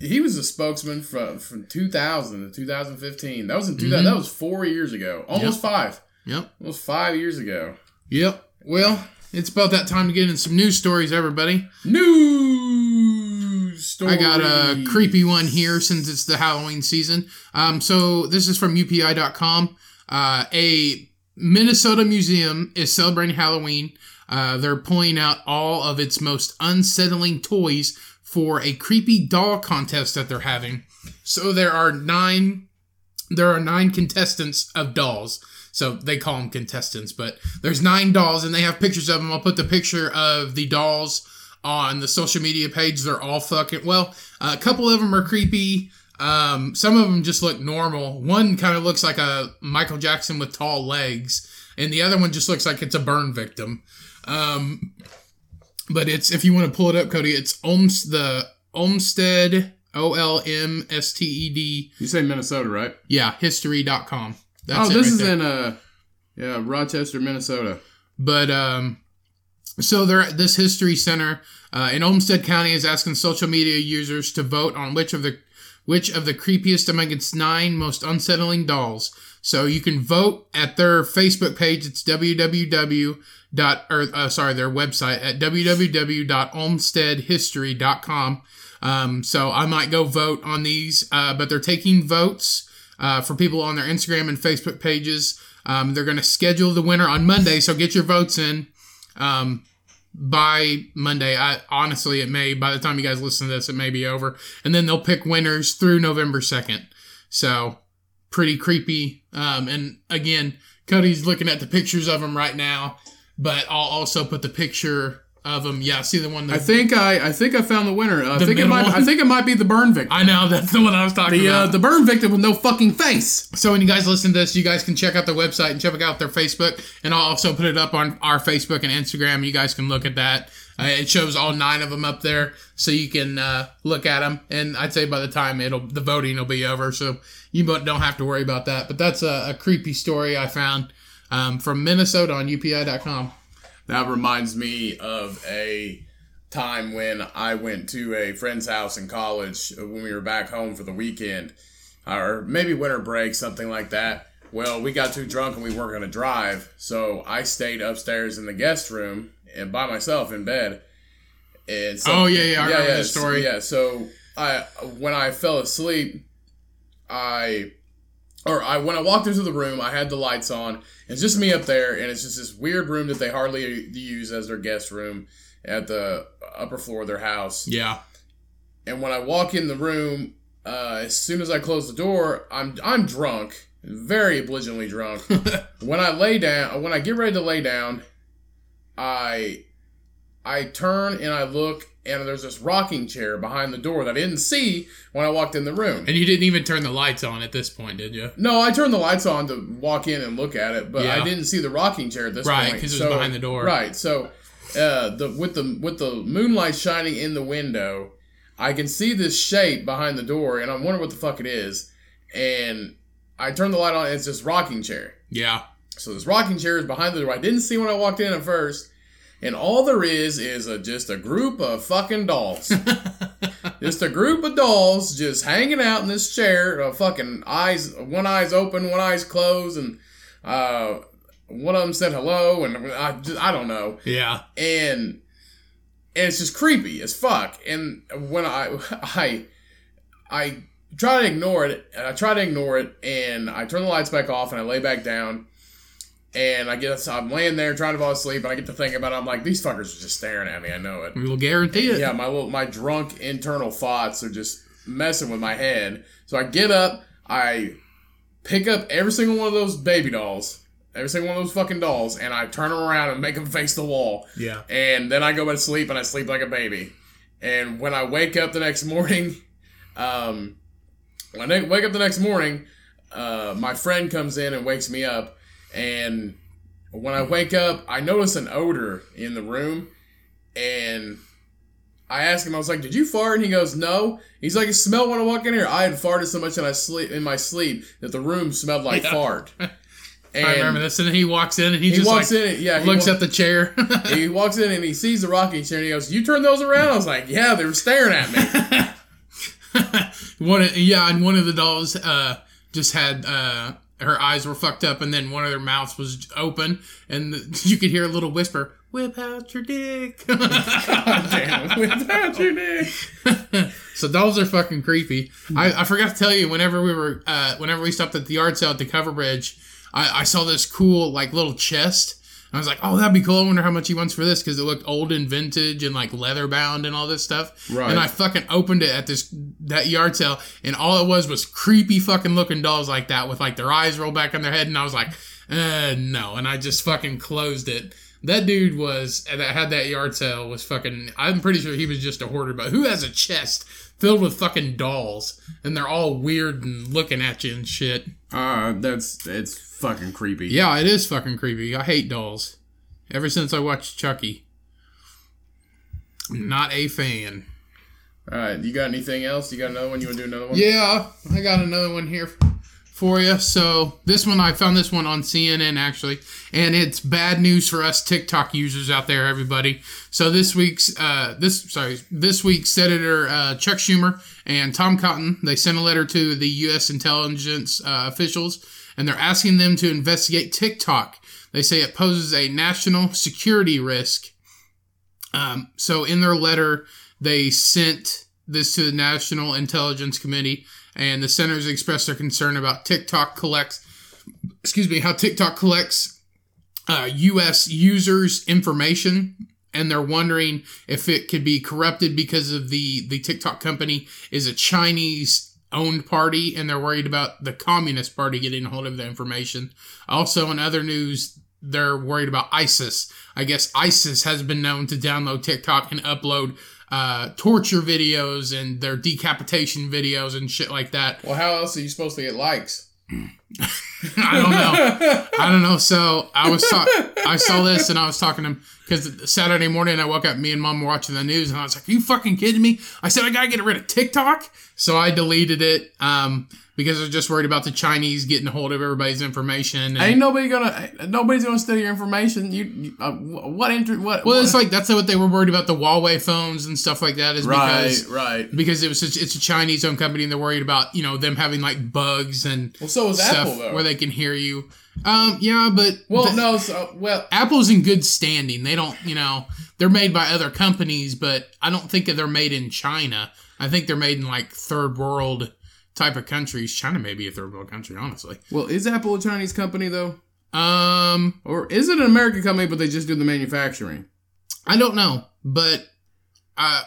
he was a spokesman from from 2000 to 2015. That was in 2000. Mm-hmm. That was four years ago. Almost five. Yep. Almost five years ago. Yep. Well, it's about that time to get in some news stories, everybody. News story. I got a creepy one here since it's the Halloween season. Um, so this is from UPI.com. Uh, a Minnesota museum is celebrating Halloween. Uh, they're pulling out all of its most unsettling toys for a creepy doll contest that they're having. So there are nine. There are nine contestants of dolls. So they call them contestants, but there's nine dolls and they have pictures of them. I'll put the picture of the dolls on the social media page. They're all fucking well. a couple of them are creepy. Um, some of them just look normal. One kind of looks like a Michael Jackson with tall legs, and the other one just looks like it's a burn victim. Um, but it's if you want to pull it up, Cody, it's Olms the Olmsted O L M S T E D. You say Minnesota, right? Yeah, history.com. That's oh, this right is there. in uh, yeah, Rochester, Minnesota. But um, so there, this history center uh, in Olmsted County is asking social media users to vote on which of the which of the creepiest among its nine most unsettling dolls. So you can vote at their Facebook page. It's www. Dot, or, uh, sorry, their website at www.olmstedhistory.com. Um, so I might go vote on these, uh, but they're taking votes uh, for people on their Instagram and Facebook pages. Um, they're going to schedule the winner on Monday, so get your votes in um, by Monday. I honestly, it may by the time you guys listen to this, it may be over, and then they'll pick winners through November second. So pretty creepy. Um, and again, Cody's looking at the pictures of them right now, but I'll also put the picture of them. Yeah, see the one. That, I think I I think I found the winner. I The think it might one? I think it might be the burn victim. I know that's the one I was talking The uh, about. the burn victim with no fucking face. So when you guys listen to this, you guys can check out their website and check out their Facebook, and I'll also put it up on our Facebook and Instagram. You guys can look at that. Uh, it shows all nine of them up there, so you can uh, look at them. And I'd say by the time it'll the voting will be over, so you don't have to worry about that. But that's a, a creepy story I found um, from Minnesota on UPI.com. That reminds me of a time when I went to a friend's house in college uh, when we were back home for the weekend, or maybe winter break, something like that. Well, we got too drunk and we weren't going to drive, so I stayed upstairs in the guest room and by myself in bed. And so, Oh, yeah, yeah, I remember this so- story. Yeah, so I when I fell asleep, I or I when I walked into the room, I had the lights on. It's just me up there, and it's just this weird room that they hardly use as their guest room at the upper floor of their house. Yeah, And when I walk in the room, uh, as soon as I close the door, I'm I'm drunk, very belligerently drunk. when I lay down, when I get ready to lay down, I I turn and I look, and there's this rocking chair behind the door that I didn't see when I walked in the room. and you didn't even turn the lights on at this point, did you? No, I turned the lights on to walk in and look at it, but Yeah. I didn't see the rocking chair at this point. Right, point. 'cause it was behind the door. Right, so uh, the with the with the moonlight shining in the window, I can see this shape behind the door, and I'm wondering what the fuck it is. And I turn the light on, and it's this rocking chair. Yeah, So this rocking chair is behind the door. I didn't see when I walked in at first, and all there is is a, just a group of fucking dolls. just a group of dolls just hanging out in this chair. Uh, fucking eyes, one eye's open, one eye's closed, and uh, one of them said hello, and I just, I don't know, yeah. and and it's just creepy as fuck. And when I I I try to ignore it, and I try to ignore it, and I turn the lights back off, and I lay back down. And I guess I'm laying there trying to fall asleep, and I get to thinking about it. I'm like, these fuckers are just staring at me. I know it. We'll guarantee it. Yeah, my little my drunk internal thoughts are just messing with my head. So I get up, I pick up every single one of those baby dolls, every single one of those fucking dolls, and I turn them around and make them face the wall. Yeah. And then I go to sleep and I sleep like a baby. And when I wake up the next morning, um, when I wake up the next morning, uh, my friend comes in and wakes me up. And when I wake up, I notice an odor in the room. And I asked him, I was like, "Did you fart?" And he goes, "No." He's like, "It smelled when I walk in here. I had farted so much in I sleep in my sleep that the room smelled like Yeah. fart." And I remember this, and then he walks in and he, He just walks like, in, yeah. He looks wa- at the chair. he walks in and he sees the rocking chair and he goes, "You turn those around?" I was like, "Yeah, they were staring at me." one, of, yeah, and one of the dolls uh, just had uh, her eyes were fucked up, and then one of their mouths was open, and the, you could hear a little whisper, "Whip out your dick." Damn, without you, dick. so dolls are fucking creepy. I, I forgot to tell you, whenever we were, uh, whenever we stopped at the yard sale at the Cover Bridge, I, I saw this cool like little chest. I was like, oh, that'd be cool. I wonder how much he wants for this because it looked old and vintage and like leather bound and all this stuff. Right. And I fucking opened it at this that yard sale, and all it was was creepy fucking looking dolls like that with like their eyes rolled back on their head, and I was like, uh, no, and I just fucking closed it. That dude was that had that yard sale was fucking. I'm pretty sure he was just a hoarder, but who has a chest filled with fucking dolls and they're all weird and looking at you and shit? Uh, that's it's fucking creepy. Yeah, it is fucking creepy. I hate dolls. Ever since I watched Chucky, not a fan. All right, you got anything else? You got another one? You want to do another one? Yeah, I got another one here for you. So this one I found this one on CNN actually, and it's bad news for us TikTok users out there, everybody. So this week's uh, this sorry this week's Senator uh, Chuck Schumer and Tom Cotton they sent a letter to the U.S. intelligence uh, officials, and they're asking them to investigate TikTok. They say it poses a national security risk. Um, so in their letter, they sent this to the National Intelligence Committee, and the senators expressed their concern about TikTok collects, excuse me, how TikTok collects uh, U.S. users' information, and they're wondering if it could be corrupted because of the the TikTok company is a Chinese owned party, and they're worried about the Communist Party getting a hold of the information. Also, in other news, they're worried about ISIS. I guess ISIS has been known to download TikTok and upload uh, torture videos and their decapitation videos and shit like that. Well, how else are you supposed to get likes? I don't know. I don't know. So I was ta- I saw this and I was talking to him because Saturday morning I woke up, me and mom were watching the news and I was like, Are you fucking kidding me? I said I gotta get rid of TikTok. So I deleted it. Um, because I was just worried about the Chinese getting a hold of everybody's information. And, Ain't nobody gonna. Nobody's gonna steal your information. You, you uh, what interest? What? well, what? it's like that's what they were worried about the Huawei phones and stuff like that. Is right, because right. because it was such, it's a Chinese owned company and they're worried about you know them having like bugs and Well, so is Apple though. where they can hear you. Um, yeah, but well, the- no. So well, Apple's in good standing. They don't, you know, they're made by other companies, but I don't think that they're made in China. I think they're made in like third world type of countries. China may be a third world country, honestly. well, is Apple a Chinese company though, Um, or is it an American company but they just do the manufacturing? I don't know, but I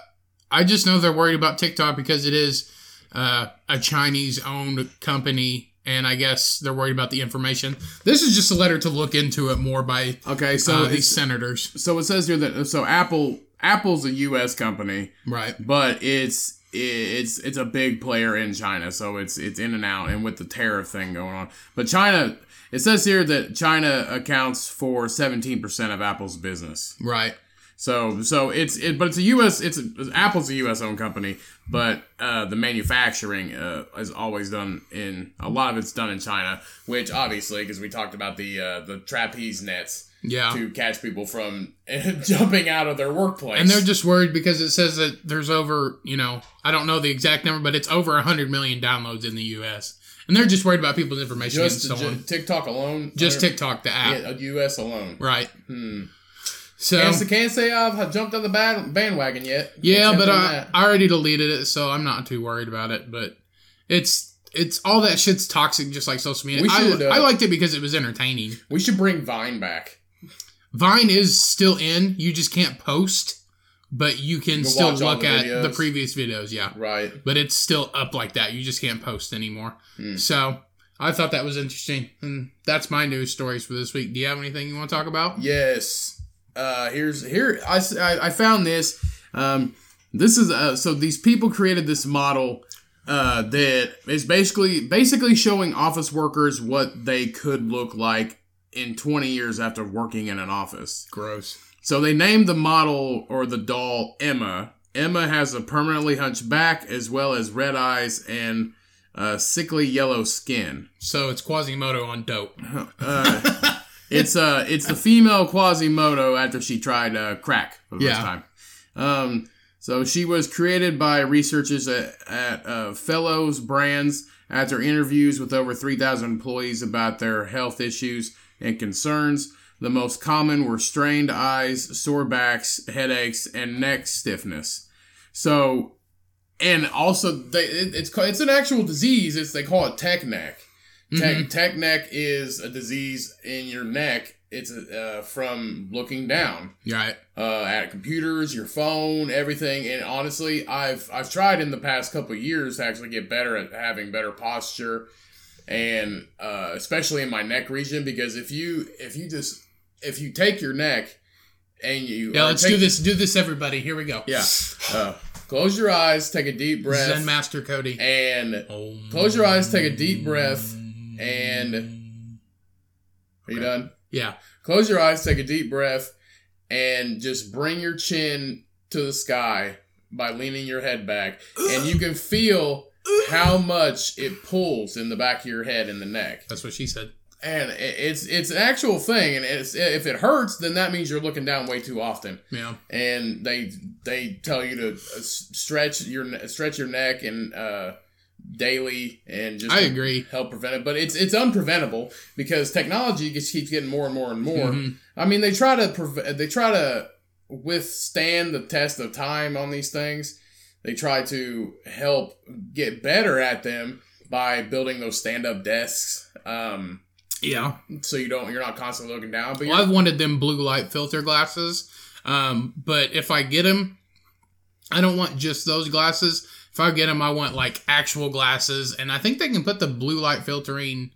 I just know they're worried about TikTok because it is uh, a Chinese owned company, and I guess they're worried about the information. This is just a letter to look into it more by Okay, so uh, these senators, so it says here that so Apple Apple's a U.S. company, right? but it's it's it's a big player in China, so it's it's in and out, and with the tariff thing going on. But China, it says here that China accounts for seventeen percent of Apple's business. Right. So so it's it, but it's a U.S. It's a, Apple's a U.S. owned company, but uh, the manufacturing uh, is always done in a lot of it's done in China, which obviously because we talked about the uh, the trapeze nets Yeah. to catch people from jumping out of their workplace. And they're just worried because it says that there's over, you know, I don't know the exact number, but it's over 100 million downloads in the U.S. And they're just worried about people's information just and so on. TikTok alone, Just TikTok, the app. yeah, U.S. alone. Right. Hmm. So, Can't, can't say I've jumped on the band, bandwagon yet. yeah, but I. I already deleted it, so I'm not too worried about it. But it's it's all that shit's toxic, just like social media. I, uh, I liked it because it was entertaining. we should bring Vine back. Vine is still in. You just can't post, but you can can still look the at the previous videos. Yeah. Right. but it's still up like that. You just can't post anymore. Hmm. So I thought that was interesting, and that's my news stories for this week. Do you have anything you want to talk about? Yes. Uh, here's here I I found this. Um, this is uh, so these people created this model uh, that is basically basically showing office workers what they could look like in 20 years after working in an office. Gross. So they named the model or the doll Emma. Emma has a permanently hunched back as well as red eyes and uh, sickly yellow skin. So it's Quasimodo on dope. Uh, it's uh, it's the female Quasimodo after she tried uh, crack for the Yeah. first time. Um, so she was created by researchers at, at uh, Fellowes Brands after interviews with over 3,000 employees about their health issues and concerns. The most common were strained eyes, sore backs, headaches, and neck stiffness. So, and also they, it, it's it's an actual disease. It's they call it tech neck. Tech, Mhm. tech neck is a disease in your neck. It's uh, from looking down Right. uh, at computers, your phone, everything. And honestly, I've I've tried in the past couple of years to actually get better at having better posture, and uh, especially in my neck region. Because if you if you just if you take your neck and you Yeah, let's do this. Do this, everybody. Here we go. Yeah, uh, close your eyes, take a deep breath, Zen Master Cody. and Om. close your eyes, take a deep breath, and are you Okay. done? Yeah. Close your eyes, take a deep breath, and just bring your chin to the sky by leaning your head back. And you can feel how much it pulls in the back of your head and the neck. That's what she said. And it's it's an actual thing, and it's if it hurts, then that means you're looking down way too often. Yeah. And they they tell you to uh, stretch your stretch your neck and uh, daily and just I agree. help prevent it. But it's it's unpreventable because technology just keeps getting more and more and more. Mhm. I mean, they try to preve- they try to withstand the test of time on these things. They try to help get better at them by building those stand up desks. Um, Yeah. so you don't you're not constantly looking down. But Well, I've wanted them blue light filter glasses. Um, but if I get them, I don't want just those glasses. If I get them, I want like actual glasses, and I think they can put the blue light filtering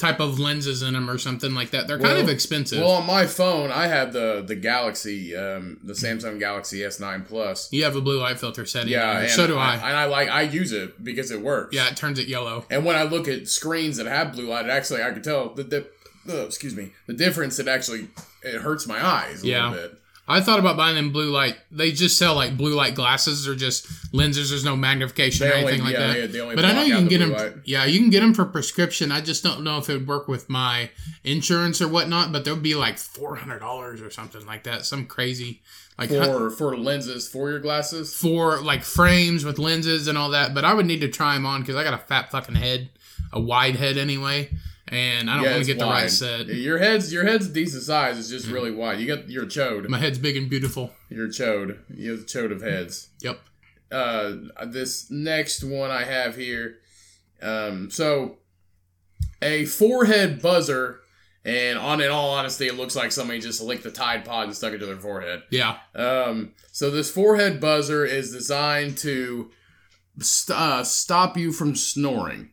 type of lenses in them or something like that. They're kind of expensive. well, on my phone, I have the the Galaxy, um, the Samsung Galaxy S9 Plus. you have a blue light filter setting. Yeah, so do I. And I like I use it because it works. Yeah, it turns it yellow. And when I look at screens that have blue light, it actually I can tell the, the uh, excuse me the difference. It actually it hurts my eyes a Yeah. little bit. I thought about buying them blue light. They just sell like blue light glasses or just lenses. There's no magnification They or only- anything like yeah, that. only but I know you can the get them. light. Yeah, you can get them for prescription. I just don't know if it would work with my insurance or whatnot. But they'll be like four hundred dollars or something like that. Some crazy like For for lenses for your glasses. for like frames with lenses and all that. But I would need to try them on because I got a fat fucking head, a wide head anyway, and I don't want it's to get the right set. Your head's your head's a decent size. It's just really wide. You got you're a chode. My head's big and beautiful. You're a chode. You're the chode of heads. Yep. uh this next one I have here. Um so a forehead buzzer and on in all honesty it looks like somebody just licked the Tide Pod and stuck it to their forehead. Yeah. Um so this forehead buzzer is designed to st- uh, stop you from snoring.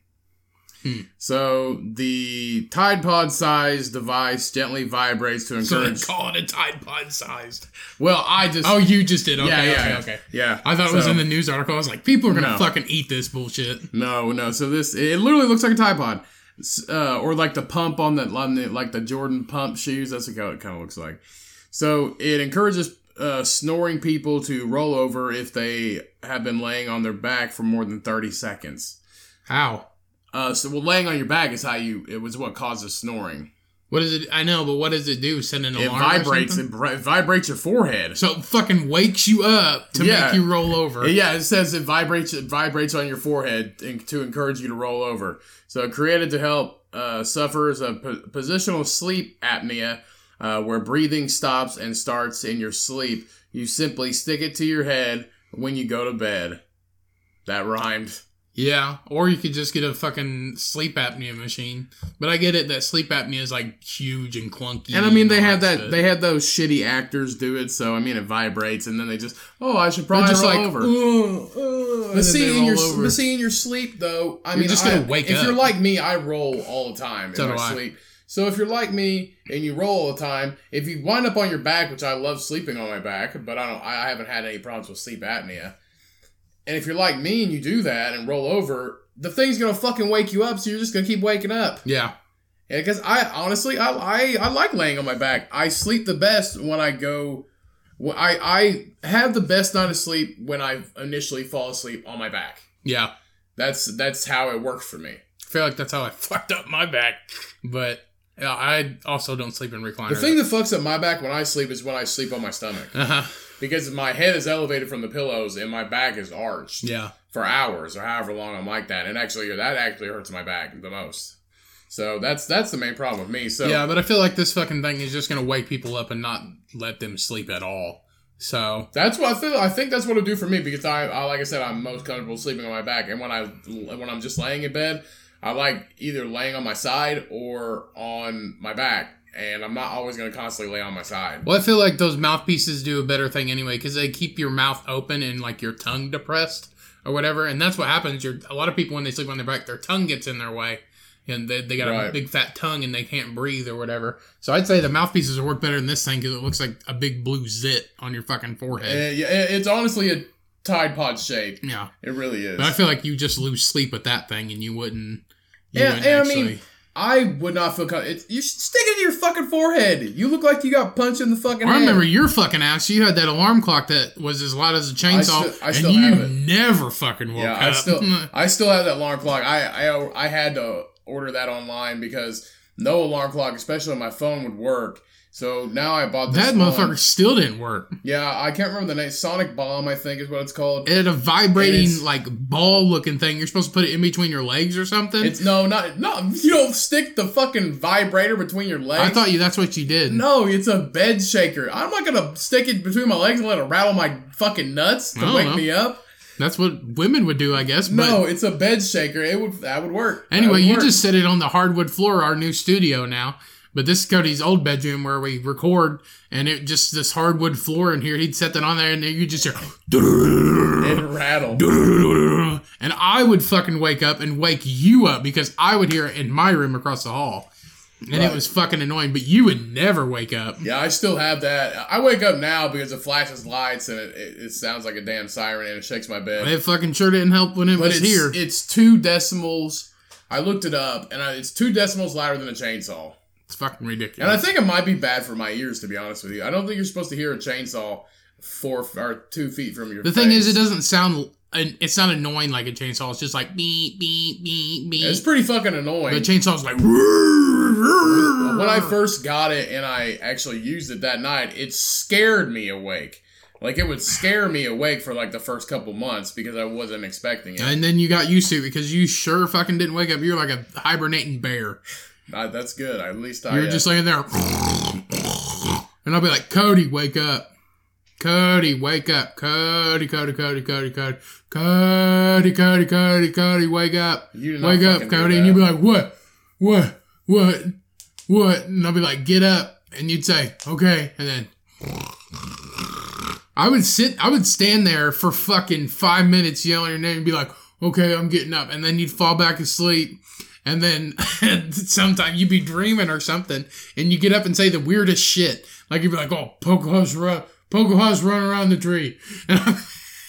Hmm. So the Tide Pod sized device gently vibrates to So encourage. call it a Tide Pod sized. well, I just Oh, you just did. Okay, yeah, yeah, okay, yeah, okay. yeah. I thought it was in the news article. I was like, people are gonna No. fucking eat this bullshit. No, no. So this it literally looks like a Tide Pod, uh, or like the pump on the like the Jordan pump shoes. That's how it kind of looks like. So it encourages uh, snoring people to roll over if they have been laying on their back for more than thirty seconds. How? Uh, so well, laying on your back is how you. It was what causes snoring. What does it? I know, but what does it do? Send an It alarm? vibrates. It, bri- it vibrates your forehead. So it fucking wakes you up to Yeah. make you roll over. Yeah, it says it vibrates. It vibrates on your forehead and to encourage you to roll over. So created to help uh, sufferers of po- positional sleep apnea, uh, where breathing stops and starts in your sleep. You simply stick it to your head when you go to bed. That rhymed. Yeah, or you could just get a fucking sleep apnea machine. But I get it that sleep apnea is like huge and clunky. And I mean, they have that. They have those shitty actors do it. So I mean, it vibrates, and then they just, oh, I should probably just roll like, over. "Ugh, ugh," But see, in your over. but see in your sleep though, I You're mean, just gonna I- wake If up. you're like me, I roll all the time in my I. sleep. So if you're like me and you roll all the time, if you wind up on your back, which I love sleeping on my back, but I don't, I haven't had any problems with sleep apnea. And if you're like me and you do that and roll over, the thing's gonna fucking wake you up. So you're just gonna keep waking up. yeah, because I honestly, I, I I like laying on my back. I sleep the best when I go. When I I have the best night of sleep when I initially fall asleep on my back. yeah. That's that's how it works for me. I feel like that's how I fucked up my back. But yeah, I also don't sleep in recliners. The thing that fucks up my back when I sleep is when I sleep on my stomach uh-huh. Because my head is elevated from the pillows and my back is arched Yeah. for hours or however long I'm like that. And actually, that actually hurts my back the most. So that's that's the main problem with me. So Yeah, but I feel like this fucking thing is just gonna wake people up and not let them sleep at all. So That's what I feel. I think that's what it'll do for me because I, I, like I said, I'm most comfortable sleeping on my back, and when I, when I'm just laying in bed, I like either laying on my side or on my back, and I'm not always going to constantly lay on my side. Well, I feel like those mouthpieces do a better thing anyway because they keep your mouth open and like your tongue depressed or whatever, and that's what happens. You're, a lot of people when they sleep on their back, their tongue gets in their way, and they, they got a big fat tongue and they can't breathe or whatever. So I'd say the mouthpieces work better than this thing because it looks like a big blue zit on your fucking forehead. Uh, yeah, it- it's honestly a Tide Pod shape. yeah, It really is. but I feel like you just lose sleep with that thing, and you wouldn't. You Yeah, wouldn't and I mean, I would not feel comfortable. You should stick it in your fucking forehead. You look like you got punched in the fucking I head. remember your fucking ass. You had that alarm clock that was as loud as a chainsaw, still- I still and you have it. never fucking woke Yeah, up. I still I still have that alarm clock. I I I had to order that online because no alarm clock, especially on my phone, would work. So now I bought this that one. motherfucker still didn't work. Yeah, I can't remember the name. Sonic Bomb, I think, is what it's called. It had a vibrating like ball looking thing. You're supposed to put it in between your legs or something. It's no, not no. You don't stick the fucking vibrator between your legs. I thought you that's what you did. No, it's a bed shaker. I'm not gonna stick it between my legs and let it rattle my fucking nuts to wake know. me up. That's what women would do, I guess. But No, it's a bed shaker. It would that would work. Anyway, would you work. just set it on the hardwood floor, our new studio now. But this is Cody's old bedroom where we record, and it just this hardwood floor in here. He'd set that on there, and then you just hear, it rattled. and I would fucking wake up and wake you up because I would hear it in my room across the hall, and it was fucking annoying. But you would never wake up. Yeah, I still have that. I wake up now because it flashes lights and it, it, it sounds like a damn siren and it shakes my bed. It fucking sure didn't help when it but was it's here. it's two decimals. I looked it up and I, it's two decimals louder than a chainsaw. It's fucking ridiculous. And I think it might be bad for my ears, to be honest with you. I don't think you're supposed to hear a chainsaw four or two feet from your. The thing is, it doesn't sound. It's not annoying like a chainsaw. It's just like beep beep beep beep. It's pretty fucking annoying. the chainsaw's like. when I first got it and I actually used it that night, it scared me awake. Like it would scare me awake for like the first couple months because I wasn't expecting it. And then you got used to it because you sure fucking didn't wake up. You're like a hibernating bear. Uh, that's good. At least I. You're uh, just laying there. And I'll be like, Cody, wake up. Cody, wake up. Cody, Cody, Cody, Cody, Cody. Cody, Cody, Cody, Cody, wake up. Wake up, Cody. And you'd be like, what? What? What? What? And I'll be like, get up. And you'd say, okay. And then I would sit, I would stand there for fucking five minutes yelling your name and be like, okay, I'm getting up. And then you'd fall back asleep. And then sometimes you'd be dreaming or something. And you get up and say the weirdest shit. Like you'd be like, oh, Pocahontas run, Pocahontas run around the tree. And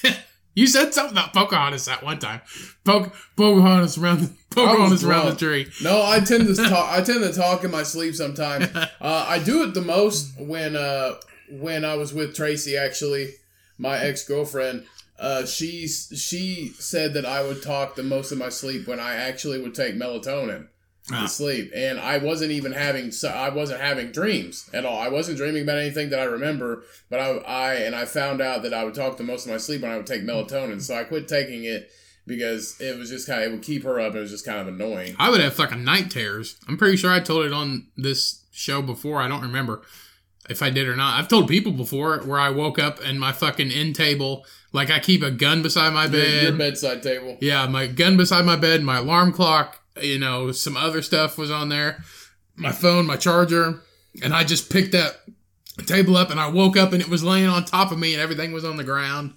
you said something about Pocahontas that one time. Poc- Pocahontas around the, Pocahontas around the tree. No, I tend to talk. I tend to talk in my sleep sometimes. Uh, I do it the most when uh, when I was with Tracy. Actually, my ex girlfriend. Uh, she she said that I would talk the most of my sleep when I actually would take melatonin Ah. to sleep, and I wasn't even having so I wasn't having dreams at all. I wasn't dreaming about anything that I remember, but I I and I found out that I would talk the most of my sleep when I would take melatonin. So I quit taking it because it was just kind of it would keep her up. It was just kind of annoying. I would have fucking night terrors. I'm pretty sure I told it on this show before. I don't remember if I did or not. I've told people before where I woke up and my fucking end table, like I keep a gun beside my bed. your bedside table. Yeah, my gun beside my bed, my alarm clock, you know, some other stuff was on there, my phone, my charger, and I just picked that table up and I woke up and it was laying on top of me and everything was on the ground.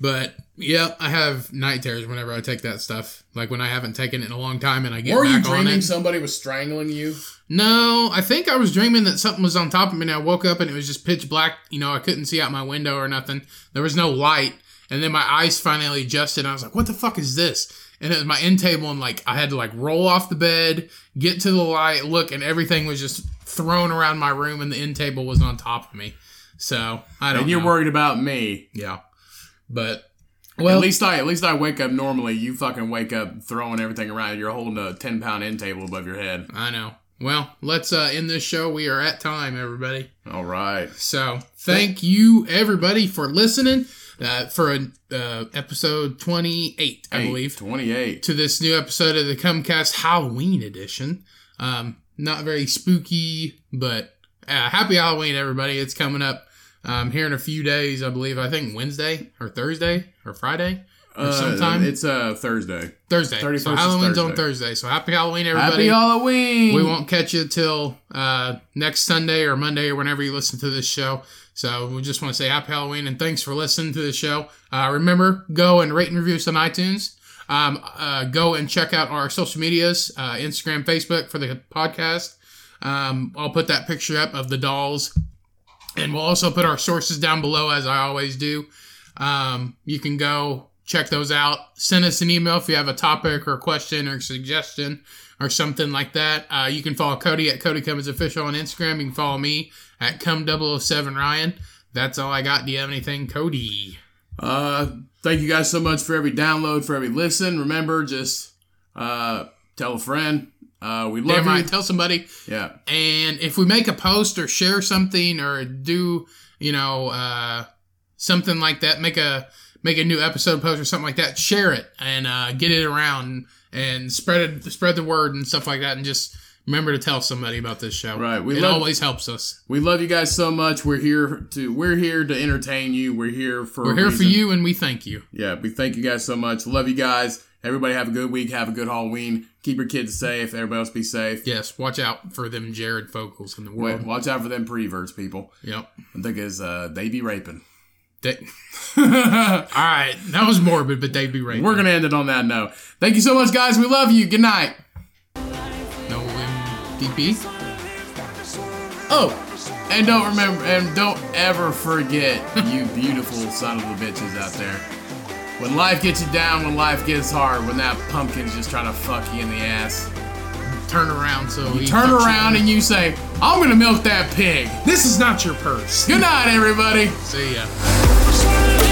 But yeah, I have night terrors whenever I take that stuff. Like when I haven't taken it in a long time and I get Were you dreaming it. somebody was strangling you? No, I think I was dreaming that something was on top of me and I woke up and it was just pitch black. You know, I couldn't see out my window or nothing. There was no light. And then my eyes finally adjusted and I was like, what the fuck is this? And it was my end table and like I had to like roll off the bed, get to the light, look, and everything was just thrown around my room and the end table was on top of me. So I don't And you're know. worried about me. Yeah. But Well, at least I at least I wake up normally. You fucking wake up throwing everything around. You're holding a ten pound end table above your head. I know. Well, let's uh end this show. We are at time, everybody. All right. So thank you everybody for listening uh, for uh, episode 28, I believe, twenty eight. to this new episode of the Cummcast Halloween edition. Um, not very spooky, but uh, happy Halloween, everybody. It's coming up um, here in a few days, I believe. I think Wednesday or Thursday or Friday or sometime. It's uh Thursday. Thursday. 31st So is Halloween's on Thursday. Thursday. So happy Halloween, everybody. Happy Halloween. We won't catch you till uh, next Sunday or Monday or whenever you listen to this show. So we just want to say happy Halloween and thanks for listening to the show. Uh, remember, go and rate and review us on iTunes. Um, uh, go and check out our social medias, uh, Instagram, Facebook for the podcast. Um, I'll put that picture up of the dolls. And we'll also put our sources down below as I always do. Um, you can go check those out. Send us an email if you have a topic or question or suggestion or something like that. Uh, you can follow Cody at Cody Cummings Official on Instagram. You can follow me at Cumm007 Ryan. That's all I got. Do you have anything, Cody? Uh, thank you guys so much for every download, for every listen. Remember, just uh, tell a friend. Uh, we love Damn you. right. Tell somebody. Yeah. And if we make a post or share something or do, you know, uh, something like that, make a make a new episode post or something like that, share it and uh, get it around and spread it, spread the word and stuff like that, and just remember to tell somebody about this show. Right, we it love- always helps us. We love you guys so much. We're here to we're here to entertain you. We're here for We're here for you, and we thank you. Yeah, we thank you guys so much. Love you guys. Everybody have a good week. Have a good Halloween. Keep your kids safe. Everybody else be safe. Yes, watch out for them Jared Fogles in the world. Wait, watch out for them preverts, people. Yep. I think is uh, they be raping. They- all right, that was morbid, but they'd be right. We're gonna end it on that note. Thank you so much, guys. We love you. Good night. no MDP. Oh, and don't remember, and don't ever forget, you beautiful son of the bitches out there. When life gets you down, when life gets hard, when that pumpkin's just trying to fuck you in the ass, turn around so you turn around and you say, "I'm gonna milk that pig." This is not your purse. Good night, everybody. See ya.